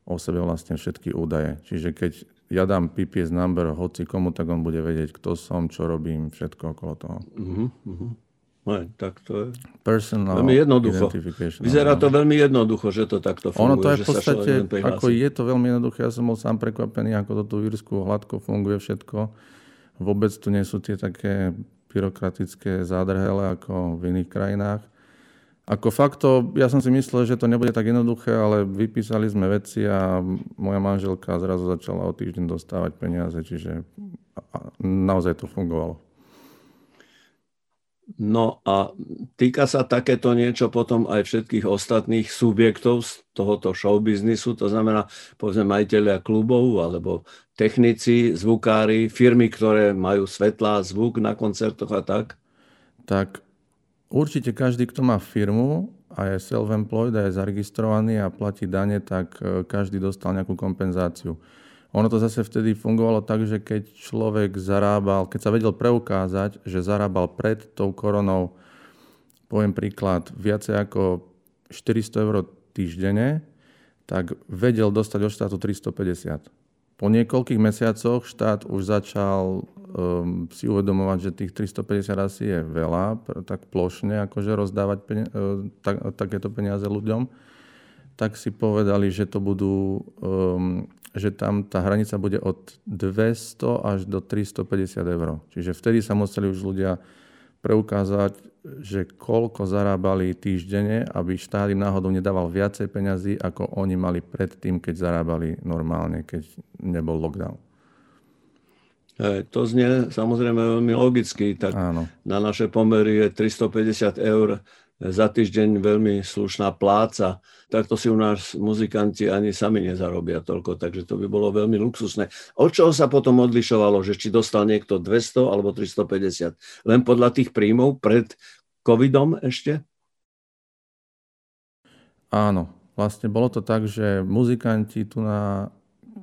o sebe vlastne všetky údaje. Čiže keď ja dám PPS number hoci komu, tak on bude vedieť, kto som, čo robím, všetko okolo toho. Uh-huh, uh-huh. No, tak to je Personal veľmi jednoducho. Vyzerá to veľmi jednoducho, že to takto funguje. Ono to je v podstate, ako je to veľmi jednoduché. Ja som bol sám prekvapený, ako to tu v Írsku hladko funguje všetko. Vôbec tu nie sú tie také byrokratické zádrhele ako v iných krajinách. Ako fakto, ja som si myslel, že to nebude tak jednoduché, ale vypísali sme veci a moja manželka zrazu začala o týždeň dostávať peniaze, čiže naozaj to fungovalo. No a týka sa takéto niečo potom aj všetkých ostatných subjektov z tohoto showbiznisu, to znamená povedzme majiteľia klubov alebo technici, zvukári, firmy, ktoré majú svetlá, zvuk na koncertoch a tak? Tak určite každý, kto má firmu a je self-employed a je zaregistrovaný a platí dane, tak e, každý dostal nejakú kompenzáciu. Ono to zase vtedy fungovalo tak, že keď človek zarábal, keď sa vedel preukázať, že zarábal pred tou koronou, poviem príklad, viacej ako 400 eur týždenne, tak vedel dostať od štátu 350. Po niekoľkých mesiacoch štát už začal um, si uvedomovať, že tých 350 asi je veľa, tak plošne akože rozdávať peni- uh, tak, takéto peniaze ľuďom, tak si povedali, že to budú um, že tam tá hranica bude od 200 až do 350 eur. Čiže vtedy sa museli už ľudia preukázať, že koľko zarábali týždenne, aby štát im náhodou nedával viacej peňazí, ako oni mali predtým, keď zarábali normálne, keď nebol lockdown. To znie samozrejme veľmi logicky, tak Áno. na naše pomery je 350 eur za týždeň veľmi slušná pláca. Takto si u nás muzikanti ani sami nezarobia toľko, takže to by bolo veľmi luxusné. Od čoho sa potom odlišovalo, že či dostal niekto 200 alebo 350? Len podľa tých príjmov pred covidom ešte? Áno, vlastne bolo to tak, že muzikanti tu na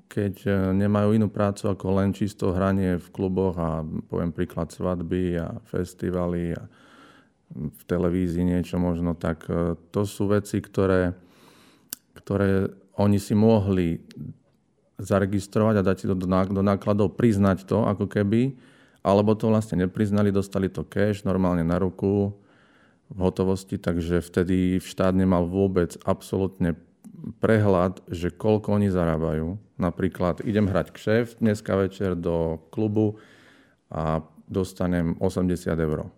keď e, nemajú inú prácu ako len čisto hranie v kluboch a poviem príklad svadby a festivaly a v televízii niečo možno, tak e, to sú veci, ktoré, ktoré oni si mohli zaregistrovať a dať si do, do nákladov, priznať to ako keby, alebo to vlastne nepriznali, dostali to cash normálne na ruku v hotovosti, takže vtedy štát nemal vôbec absolútne prehľad, že koľko oni zarábajú. Napríklad idem hrať kšeft dneska večer do klubu a dostanem 80 eur.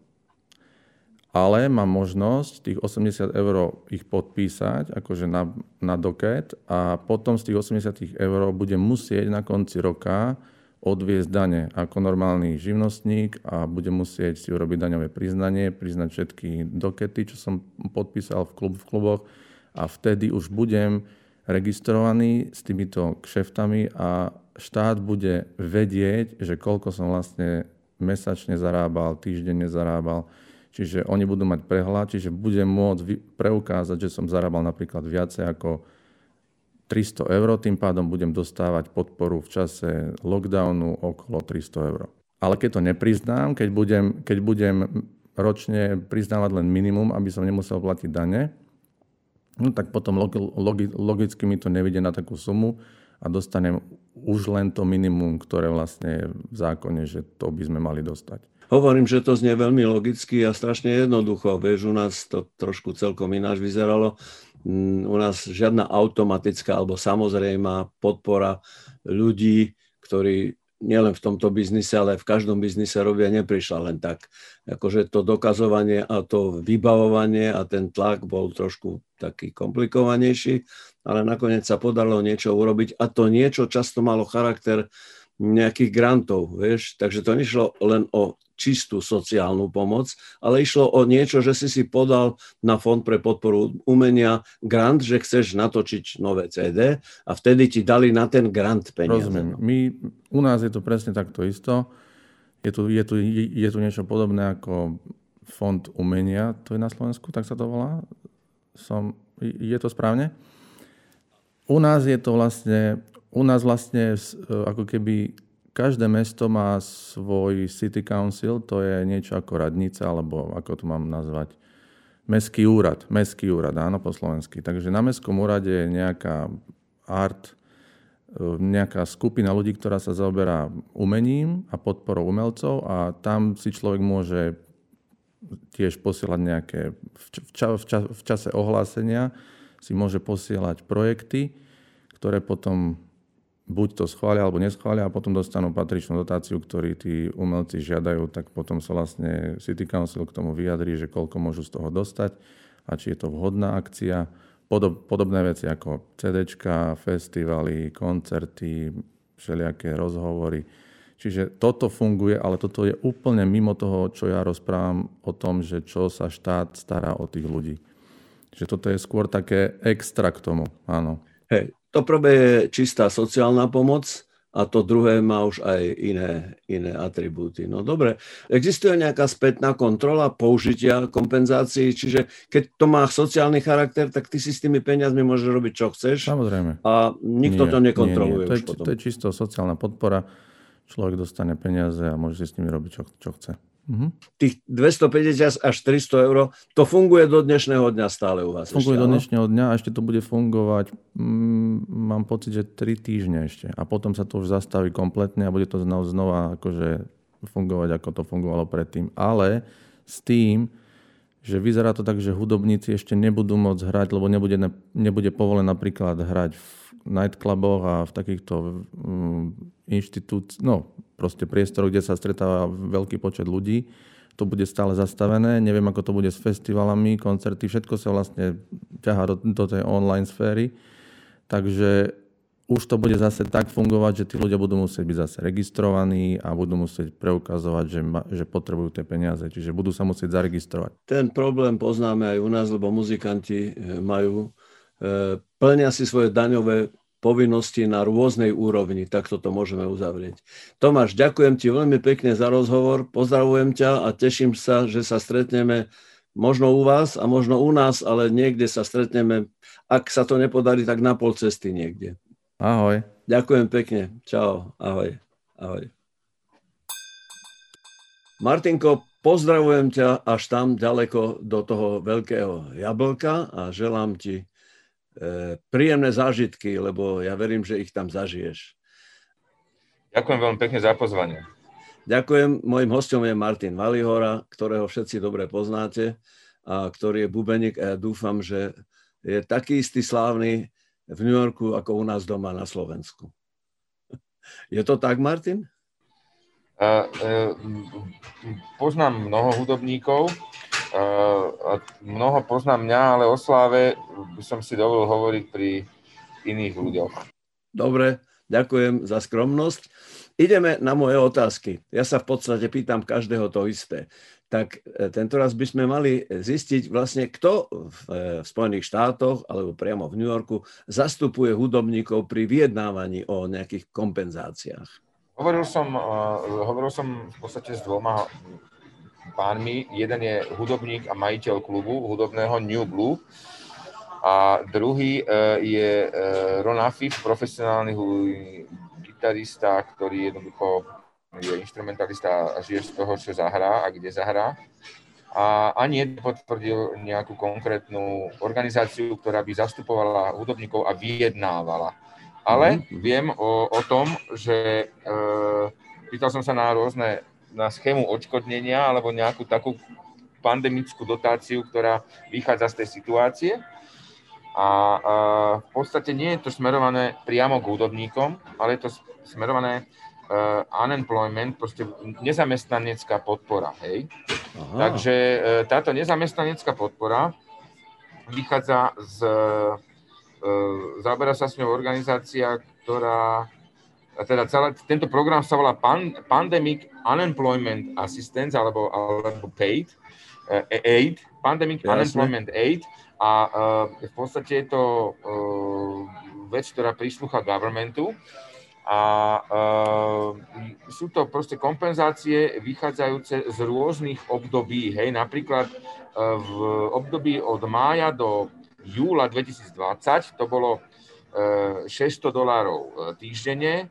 Ale mám možnosť tých 80 eur ich podpísať akože na, na doket a potom z tých 80 eur budem musieť na konci roka odviesť dane ako normálny živnostník a budem musieť si urobiť daňové priznanie, priznať všetky dokety, čo som podpísal v, klub, v kluboch a vtedy už budem registrovaný s týmito kšeftami a štát bude vedieť, že koľko som vlastne mesačne zarábal, týždenne zarábal Čiže oni budú mať prehľad, čiže budem môcť preukázať, že som zarábal napríklad viacej ako 300 eur, tým pádom budem dostávať podporu v čase lockdownu okolo 300 eur. Ale keď to nepriznám, keď budem, keď budem ročne priznávať len minimum, aby som nemusel platiť dane, no tak potom logi, logicky mi to nevidie na takú sumu a dostanem už len to minimum, ktoré vlastne je v zákone, že to by sme mali dostať. Hovorím, že to znie veľmi logicky a strašne jednoducho. Vieš, u nás to trošku celkom ináč vyzeralo. Mm, u nás žiadna automatická alebo samozrejmá podpora ľudí, ktorí nielen v tomto biznise, ale v každom biznise robia, neprišla len tak. Akože to dokazovanie a to vybavovanie a ten tlak bol trošku taký komplikovanejší, ale nakoniec sa podarilo niečo urobiť a to niečo často malo charakter nejakých grantov, vieš, takže to nešlo len o čistú sociálnu pomoc, ale išlo o niečo, že si si podal na Fond pre podporu umenia grant, že chceš natočiť nové CD a vtedy ti dali na ten grant peniaze. Rozumiem. My, u nás je to presne takto isto. Je tu, je, tu, je tu niečo podobné ako Fond umenia, to je na Slovensku, tak sa to volá? Som, je to správne? U nás je to vlastne, u nás vlastne ako keby Každé mesto má svoj city council, to je niečo ako radnica, alebo ako to mám nazvať, mestský úrad. Mestský úrad, áno, po slovensky. Takže na mestskom úrade je nejaká art, e, nejaká skupina ľudí, ktorá sa zaoberá umením a podporou umelcov a tam si človek môže tiež posielať nejaké, v, ča, v, ča, v čase ohlásenia si môže posielať projekty, ktoré potom buď to schvália alebo neschvália a potom dostanú patričnú dotáciu, ktorý tí umelci žiadajú, tak potom sa vlastne City Council k tomu vyjadrí, že koľko môžu z toho dostať a či je to vhodná akcia. Podob, podobné veci ako CDčka, festivaly, koncerty, všelijaké rozhovory. Čiže toto funguje, ale toto je úplne mimo toho, čo ja rozprávam o tom, že čo sa štát stará o tých ľudí. Čiže toto je skôr také extra k tomu, áno. Hej, to prvé je čistá sociálna pomoc a to druhé má už aj iné, iné atribúty. No dobre, existuje nejaká spätná kontrola použitia kompenzácií, čiže keď to má sociálny charakter, tak ty si s tými peniazmi môžeš robiť, čo chceš. Samozrejme. A nikto nie, to nekontroluje. Nie, nie. To, je, potom. to je čisto sociálna podpora. Človek dostane peniaze a môže si s nimi robiť, čo, čo chce. Mm-hmm. Tých 250 až 300 eur, to funguje do dnešného dňa stále u vás. Funguje ešte, do dnešného dňa a ešte to bude fungovať, mm, mám pocit, že 3 týždne ešte. A potom sa to už zastaví kompletne a bude to znova, znova akože fungovať, ako to fungovalo predtým. Ale s tým, že vyzerá to tak, že hudobníci ešte nebudú môcť hrať, lebo nebude, nebude povolené napríklad hrať v nightcluboch a v takýchto um, inštitút, no proste priestoroch, kde sa stretáva veľký počet ľudí. To bude stále zastavené. Neviem, ako to bude s festivalami, koncerty, všetko sa vlastne ťahá do, do tej online sféry. Takže už to bude zase tak fungovať, že tí ľudia budú musieť byť zase registrovaní a budú musieť preukazovať, že, ma, že potrebujú tie peniaze. Čiže budú sa musieť zaregistrovať. Ten problém poznáme aj u nás, lebo muzikanti eh, majú, eh, plnia si svoje daňové povinnosti na rôznej úrovni. Takto to môžeme uzavrieť. Tomáš, ďakujem ti veľmi pekne za rozhovor, pozdravujem ťa a teším sa, že sa stretneme možno u vás a možno u nás, ale niekde sa stretneme. Ak sa to nepodarí, tak na pol cesty niekde. Ahoj. Ďakujem pekne. Čau. Ahoj. Ahoj. Martinko, pozdravujem ťa až tam ďaleko do toho veľkého jablka a želám ti príjemné zážitky, lebo ja verím, že ich tam zažiješ. Ďakujem veľmi pekne za pozvanie. Ďakujem. Mojím hostom je Martin Valihora, ktorého všetci dobre poznáte a ktorý je bubeník a ja dúfam, že je taký istý slávny v New Yorku ako u nás doma na Slovensku. Je to tak, Martin? Uh, poznám mnoho hudobníkov, uh, mnoho poznám mňa, ale o sláve by som si dovolil hovoriť pri iných ľuďoch. Dobre, ďakujem za skromnosť. Ideme na moje otázky. Ja sa v podstate pýtam každého to isté tak e, tento by sme mali zistiť vlastne, kto e, v Spojených štátoch alebo priamo v New Yorku zastupuje hudobníkov pri vyjednávaní o nejakých kompenzáciách. Hovoril som, uh, hovoril som v podstate s dvoma pánmi. Jeden je hudobník a majiteľ klubu hudobného New Blue a druhý uh, je uh, Ron Afif, profesionálny gitarista, ktorý jednoducho je instrumentalista a žije z toho, čo zahrá a kde zahrá. A ani potvrdil nejakú konkrétnu organizáciu, ktorá by zastupovala hudobníkov a vyjednávala. Ale mm-hmm. viem o, o tom, že e, pýtal som sa na rôzne, na schému odškodnenia alebo nejakú takú pandemickú dotáciu, ktorá vychádza z tej situácie. A, a v podstate nie je to smerované priamo k hudobníkom, ale je to smerované uh, unemployment, proste nezamestnanecká podpora, hej. Aha. Takže uh, táto nezamestnanecká podpora vychádza z, uh, zaoberá sa s ňou organizácia, ktorá, teda celá, tento program sa volá Pan, Pandemic Unemployment Assistance, alebo, alebo PAID, uh, AID, Pandemic Jasne. Unemployment Aid, a uh, v podstate je to uh, vec, ktorá prislúcha governmentu, a uh, sú to proste kompenzácie vychádzajúce z rôznych období. Hej, napríklad uh, v období od mája do júla 2020 to bolo uh, 600 dolárov týždenne.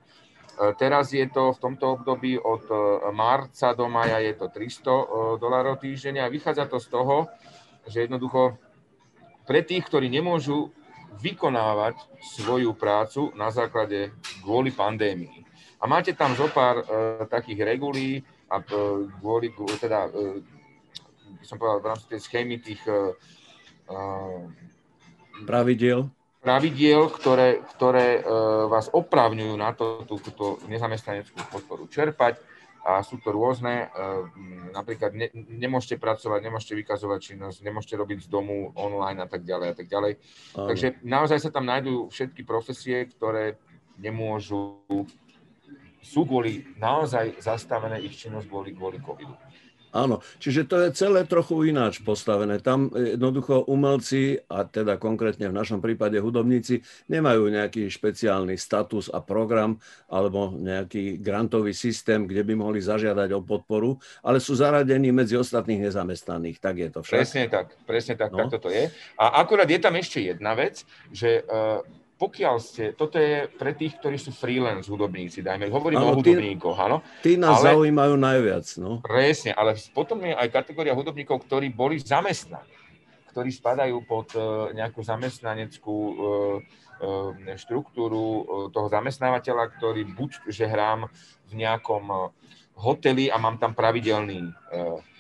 Uh, teraz je to v tomto období od marca do maja je to 300 uh, dolárov týždenne a vychádza to z toho, že jednoducho pre tých, ktorí nemôžu vykonávať svoju prácu na základe kvôli pandémii. A máte tam zo pár e, takých regulí a e, kvôli, teda, e, som povedal, v rámci tej schémy tých uh, pravidiel, pravidiel, ktoré, ktoré uh, vás oprávňujú na to, túto nezamestnaneckú podporu čerpať a sú to rôzne, napríklad ne, nemôžete pracovať, nemôžete vykazovať činnosť, nemôžete robiť z domu online a tak ďalej a tak ďalej. Áno. Takže naozaj sa tam nájdú všetky profesie, ktoré nemôžu, sú kvôli naozaj zastavené ich činnosť kvôli, kvôli covidu. Áno, čiže to je celé trochu ináč postavené. Tam jednoducho umelci, a teda konkrétne v našom prípade hudobníci, nemajú nejaký špeciálny status a program alebo nejaký grantový systém, kde by mohli zažiadať o podporu, ale sú zaradení medzi ostatných nezamestnaných. Tak je to však? Presne tak, presne tak, no. tak toto je. A akurát je tam ešte jedna vec, že uh, pokiaľ ste, toto je pre tých, ktorí sú freelance hudobníci, dajme, hovorím ano, o hudobníkoch, áno. Tí nás ale, zaujímajú najviac, no. Presne, ale potom je aj kategória hudobníkov, ktorí boli zamestnaní, ktorí spadajú pod uh, nejakú zamestnaneckú uh, uh, štruktúru toho zamestnávateľa, ktorý buď, že hrám v nejakom hoteli a mám tam pravidelný,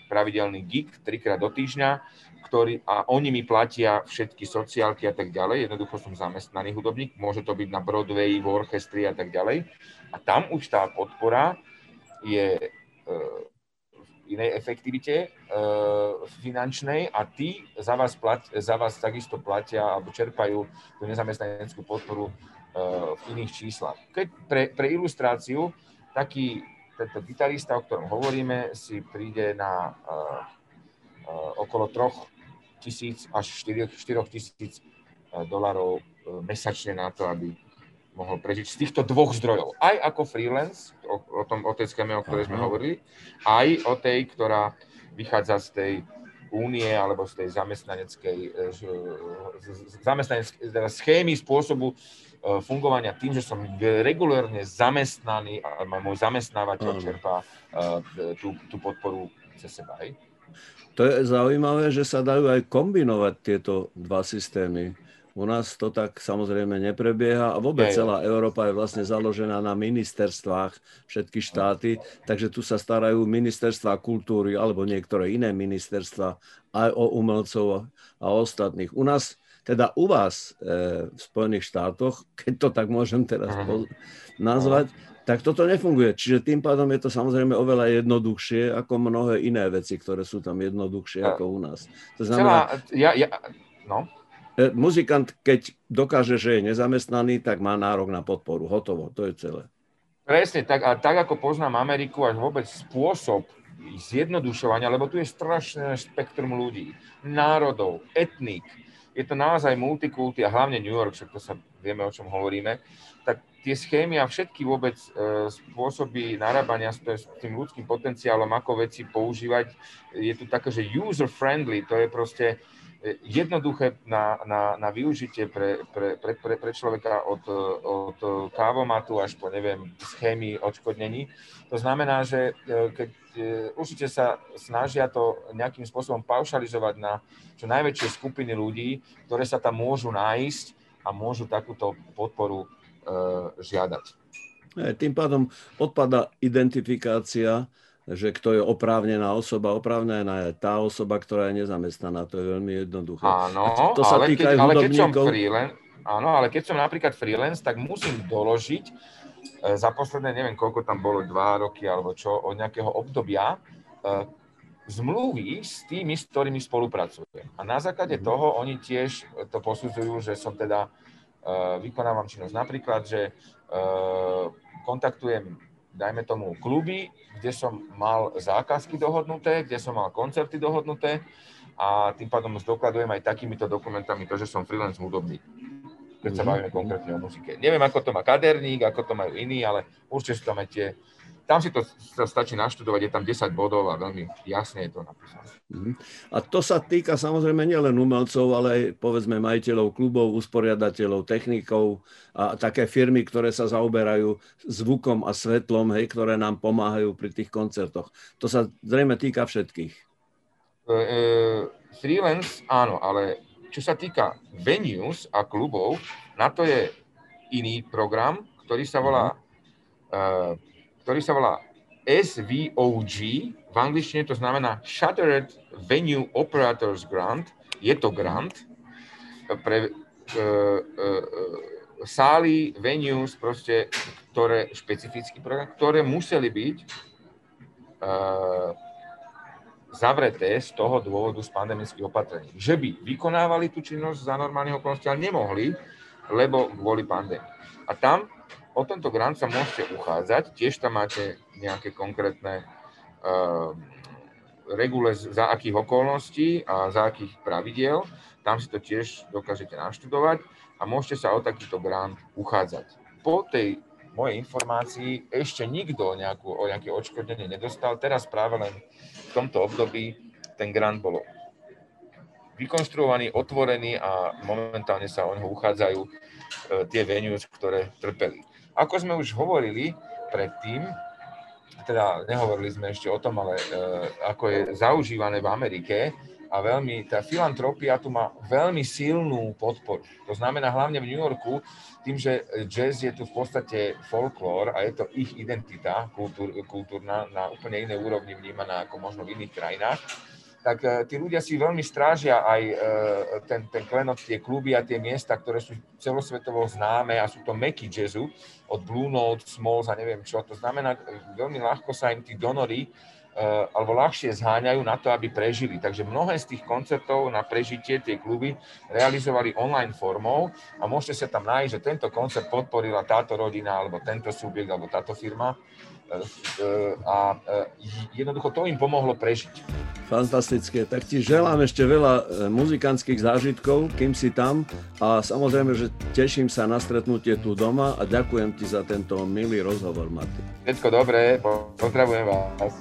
pravidelný gig trikrát do týždňa, ktorý, a oni mi platia všetky sociálky a tak ďalej. Jednoducho som zamestnaný hudobník, môže to byť na Broadway, v orchestri a tak ďalej. A tam už tá podpora je e, v inej efektivite e, finančnej a tí za vás, plat, za vás takisto platia alebo čerpajú tú nezamestnaneckú podporu e, v iných číslach. Keď pre, pre ilustráciu taký tento gitarista, o ktorom hovoríme, si príde na uh, okolo troch tisíc až 4, 4 tisíc eh, dolarov eh, mesačne na to, aby mohol prežiť z týchto dvoch zdrojov. Aj ako freelance, o, o, tom, o tej schéme, o ktorej sme hovorili, aj o tej, ktorá vychádza z tej únie alebo z tej zamestnaneckej, eh, zamestnaneckej teda schémy spôsobu fungovania tým, že som regulérne zamestnaný a môj zamestnávateľ čerpá tú, tú podporu cez seba. Hej? To je zaujímavé, že sa dajú aj kombinovať tieto dva systémy. U nás to tak samozrejme neprebieha a vôbec celá Európa je vlastne založená na ministerstvách všetky štáty, takže tu sa starajú ministerstva kultúry alebo niektoré iné ministerstva aj o umelcov a ostatných. U nás, teda u vás e, v Spojených štátoch, keď to tak môžem teraz nazvať, tak toto nefunguje. Čiže tým pádom je to samozrejme oveľa jednoduchšie ako mnohé iné veci, ktoré sú tam jednoduchšie ako u nás. To znamená, Celá, ja, ja, no. E, muzikant, keď dokáže, že je nezamestnaný, tak má nárok na podporu. Hotovo, to je celé. Presne, tak, a tak ako poznám Ameriku, až vôbec spôsob zjednodušovania, lebo tu je strašné spektrum ľudí, národov, etník, je to naozaj multikulty a hlavne New York, však to sa vieme, o čom hovoríme, tak tie schémy a všetky vôbec e, spôsoby narábania s, tým ľudským potenciálom, ako veci používať, je tu také, že user-friendly, to je proste e, jednoduché na, na, na využitie pre, pre, pre, pre, pre človeka od, od kávomatu až po, neviem, schémy odškodnení. To znamená, že e, keď určite sa snažia to nejakým spôsobom paušalizovať na čo najväčšie skupiny ľudí, ktoré sa tam môžu nájsť a môžu takúto podporu E, žiadať. Tým pádom odpada identifikácia, že kto je oprávnená osoba, oprávnená je tá osoba, ktorá je nezamestnaná. To je veľmi jednoduché. Áno, to sa ale, týka keď, ale keď som freelance, áno, ale keď som napríklad freelance, tak musím doložiť e, za posledné, neviem koľko tam bolo, dva roky alebo čo, od nejakého obdobia, e, zmluvy s tými, s ktorými spolupracujem. A na základe mhm. toho oni tiež to posudzujú, že som teda Eh, vykonávam činnosť. Napríklad, že eh, kontaktujem, dajme tomu, kluby, kde som mal zákazky dohodnuté, kde som mal koncerty dohodnuté a tým pádom zdokladujem aj takýmito dokumentami to, že som freelance hudobník keď sa mhm. bavíme konkrétne o muzike. Neviem, ako to má kaderník, ako to majú iní, ale určite sú tam aj tie tam si to sa stačí naštudovať, je tam 10 bodov a veľmi jasne je to napísané. Mhm. A to sa týka samozrejme nielen umelcov, ale aj povedzme majiteľov klubov, usporiadateľov, technikov a také firmy, ktoré sa zaoberajú zvukom a svetlom, hej, ktoré nám pomáhajú pri tých koncertoch. To sa zrejme týka všetkých. E, e, freelance áno, ale čo sa týka venues a klubov, na to je iný program, ktorý sa volá uh, ktorý sa volá SVOG, v angličtine to znamená Shuttered Venue Operators Grant, je to grant pre uh, uh, sály, venues, proste, ktoré, špecifický program, ktoré museli byť uh, zavreté z toho dôvodu z pandemických opatrení. Že by vykonávali tú činnosť za normálnych okolností, ale nemohli, lebo kvôli pandémii. A tam o tento grant sa môžete uchádzať, tiež tam máte nejaké konkrétne uh, regule za akých okolností a za akých pravidiel. Tam si to tiež dokážete naštudovať a môžete sa o takýto grant uchádzať. Po tej mojej informácii ešte nikto nejakú, o nejaké odškodnenie nedostal. Teraz práve len v tomto období ten grant bol vykonštruovaný, otvorený a momentálne sa o neho uchádzajú e, tie venues, ktoré trpeli. Ako sme už hovorili predtým, teda nehovorili sme ešte o tom, ale e, ako je zaužívané v Amerike, a veľmi, tá filantropia tu má veľmi silnú podporu. To znamená hlavne v New Yorku, tým, že jazz je tu v podstate folklór a je to ich identita kultúr, kultúrna na úplne inej úrovni vnímaná ako možno v iných krajinách, tak e, tí ľudia si veľmi strážia aj e, ten, ten klenot, tie kluby a tie miesta, ktoré sú celosvetovo známe a sú to meky jazzu, od Blue Note, Smalls a neviem čo. To znamená, veľmi ľahko sa im tí donory alebo ľahšie zháňajú na to, aby prežili. Takže mnohé z tých koncertov na prežitie tie kluby realizovali online formou a môžete sa tam nájsť, že tento koncert podporila táto rodina, alebo tento subjekt, alebo táto firma a jednoducho to im pomohlo prežiť. Fantastické, tak ti želám ešte veľa muzikantských zážitkov, kým si tam a samozrejme, že teším sa na stretnutie tu doma a ďakujem ti za tento milý rozhovor, Martin. Všetko dobré, pozdravujem vás.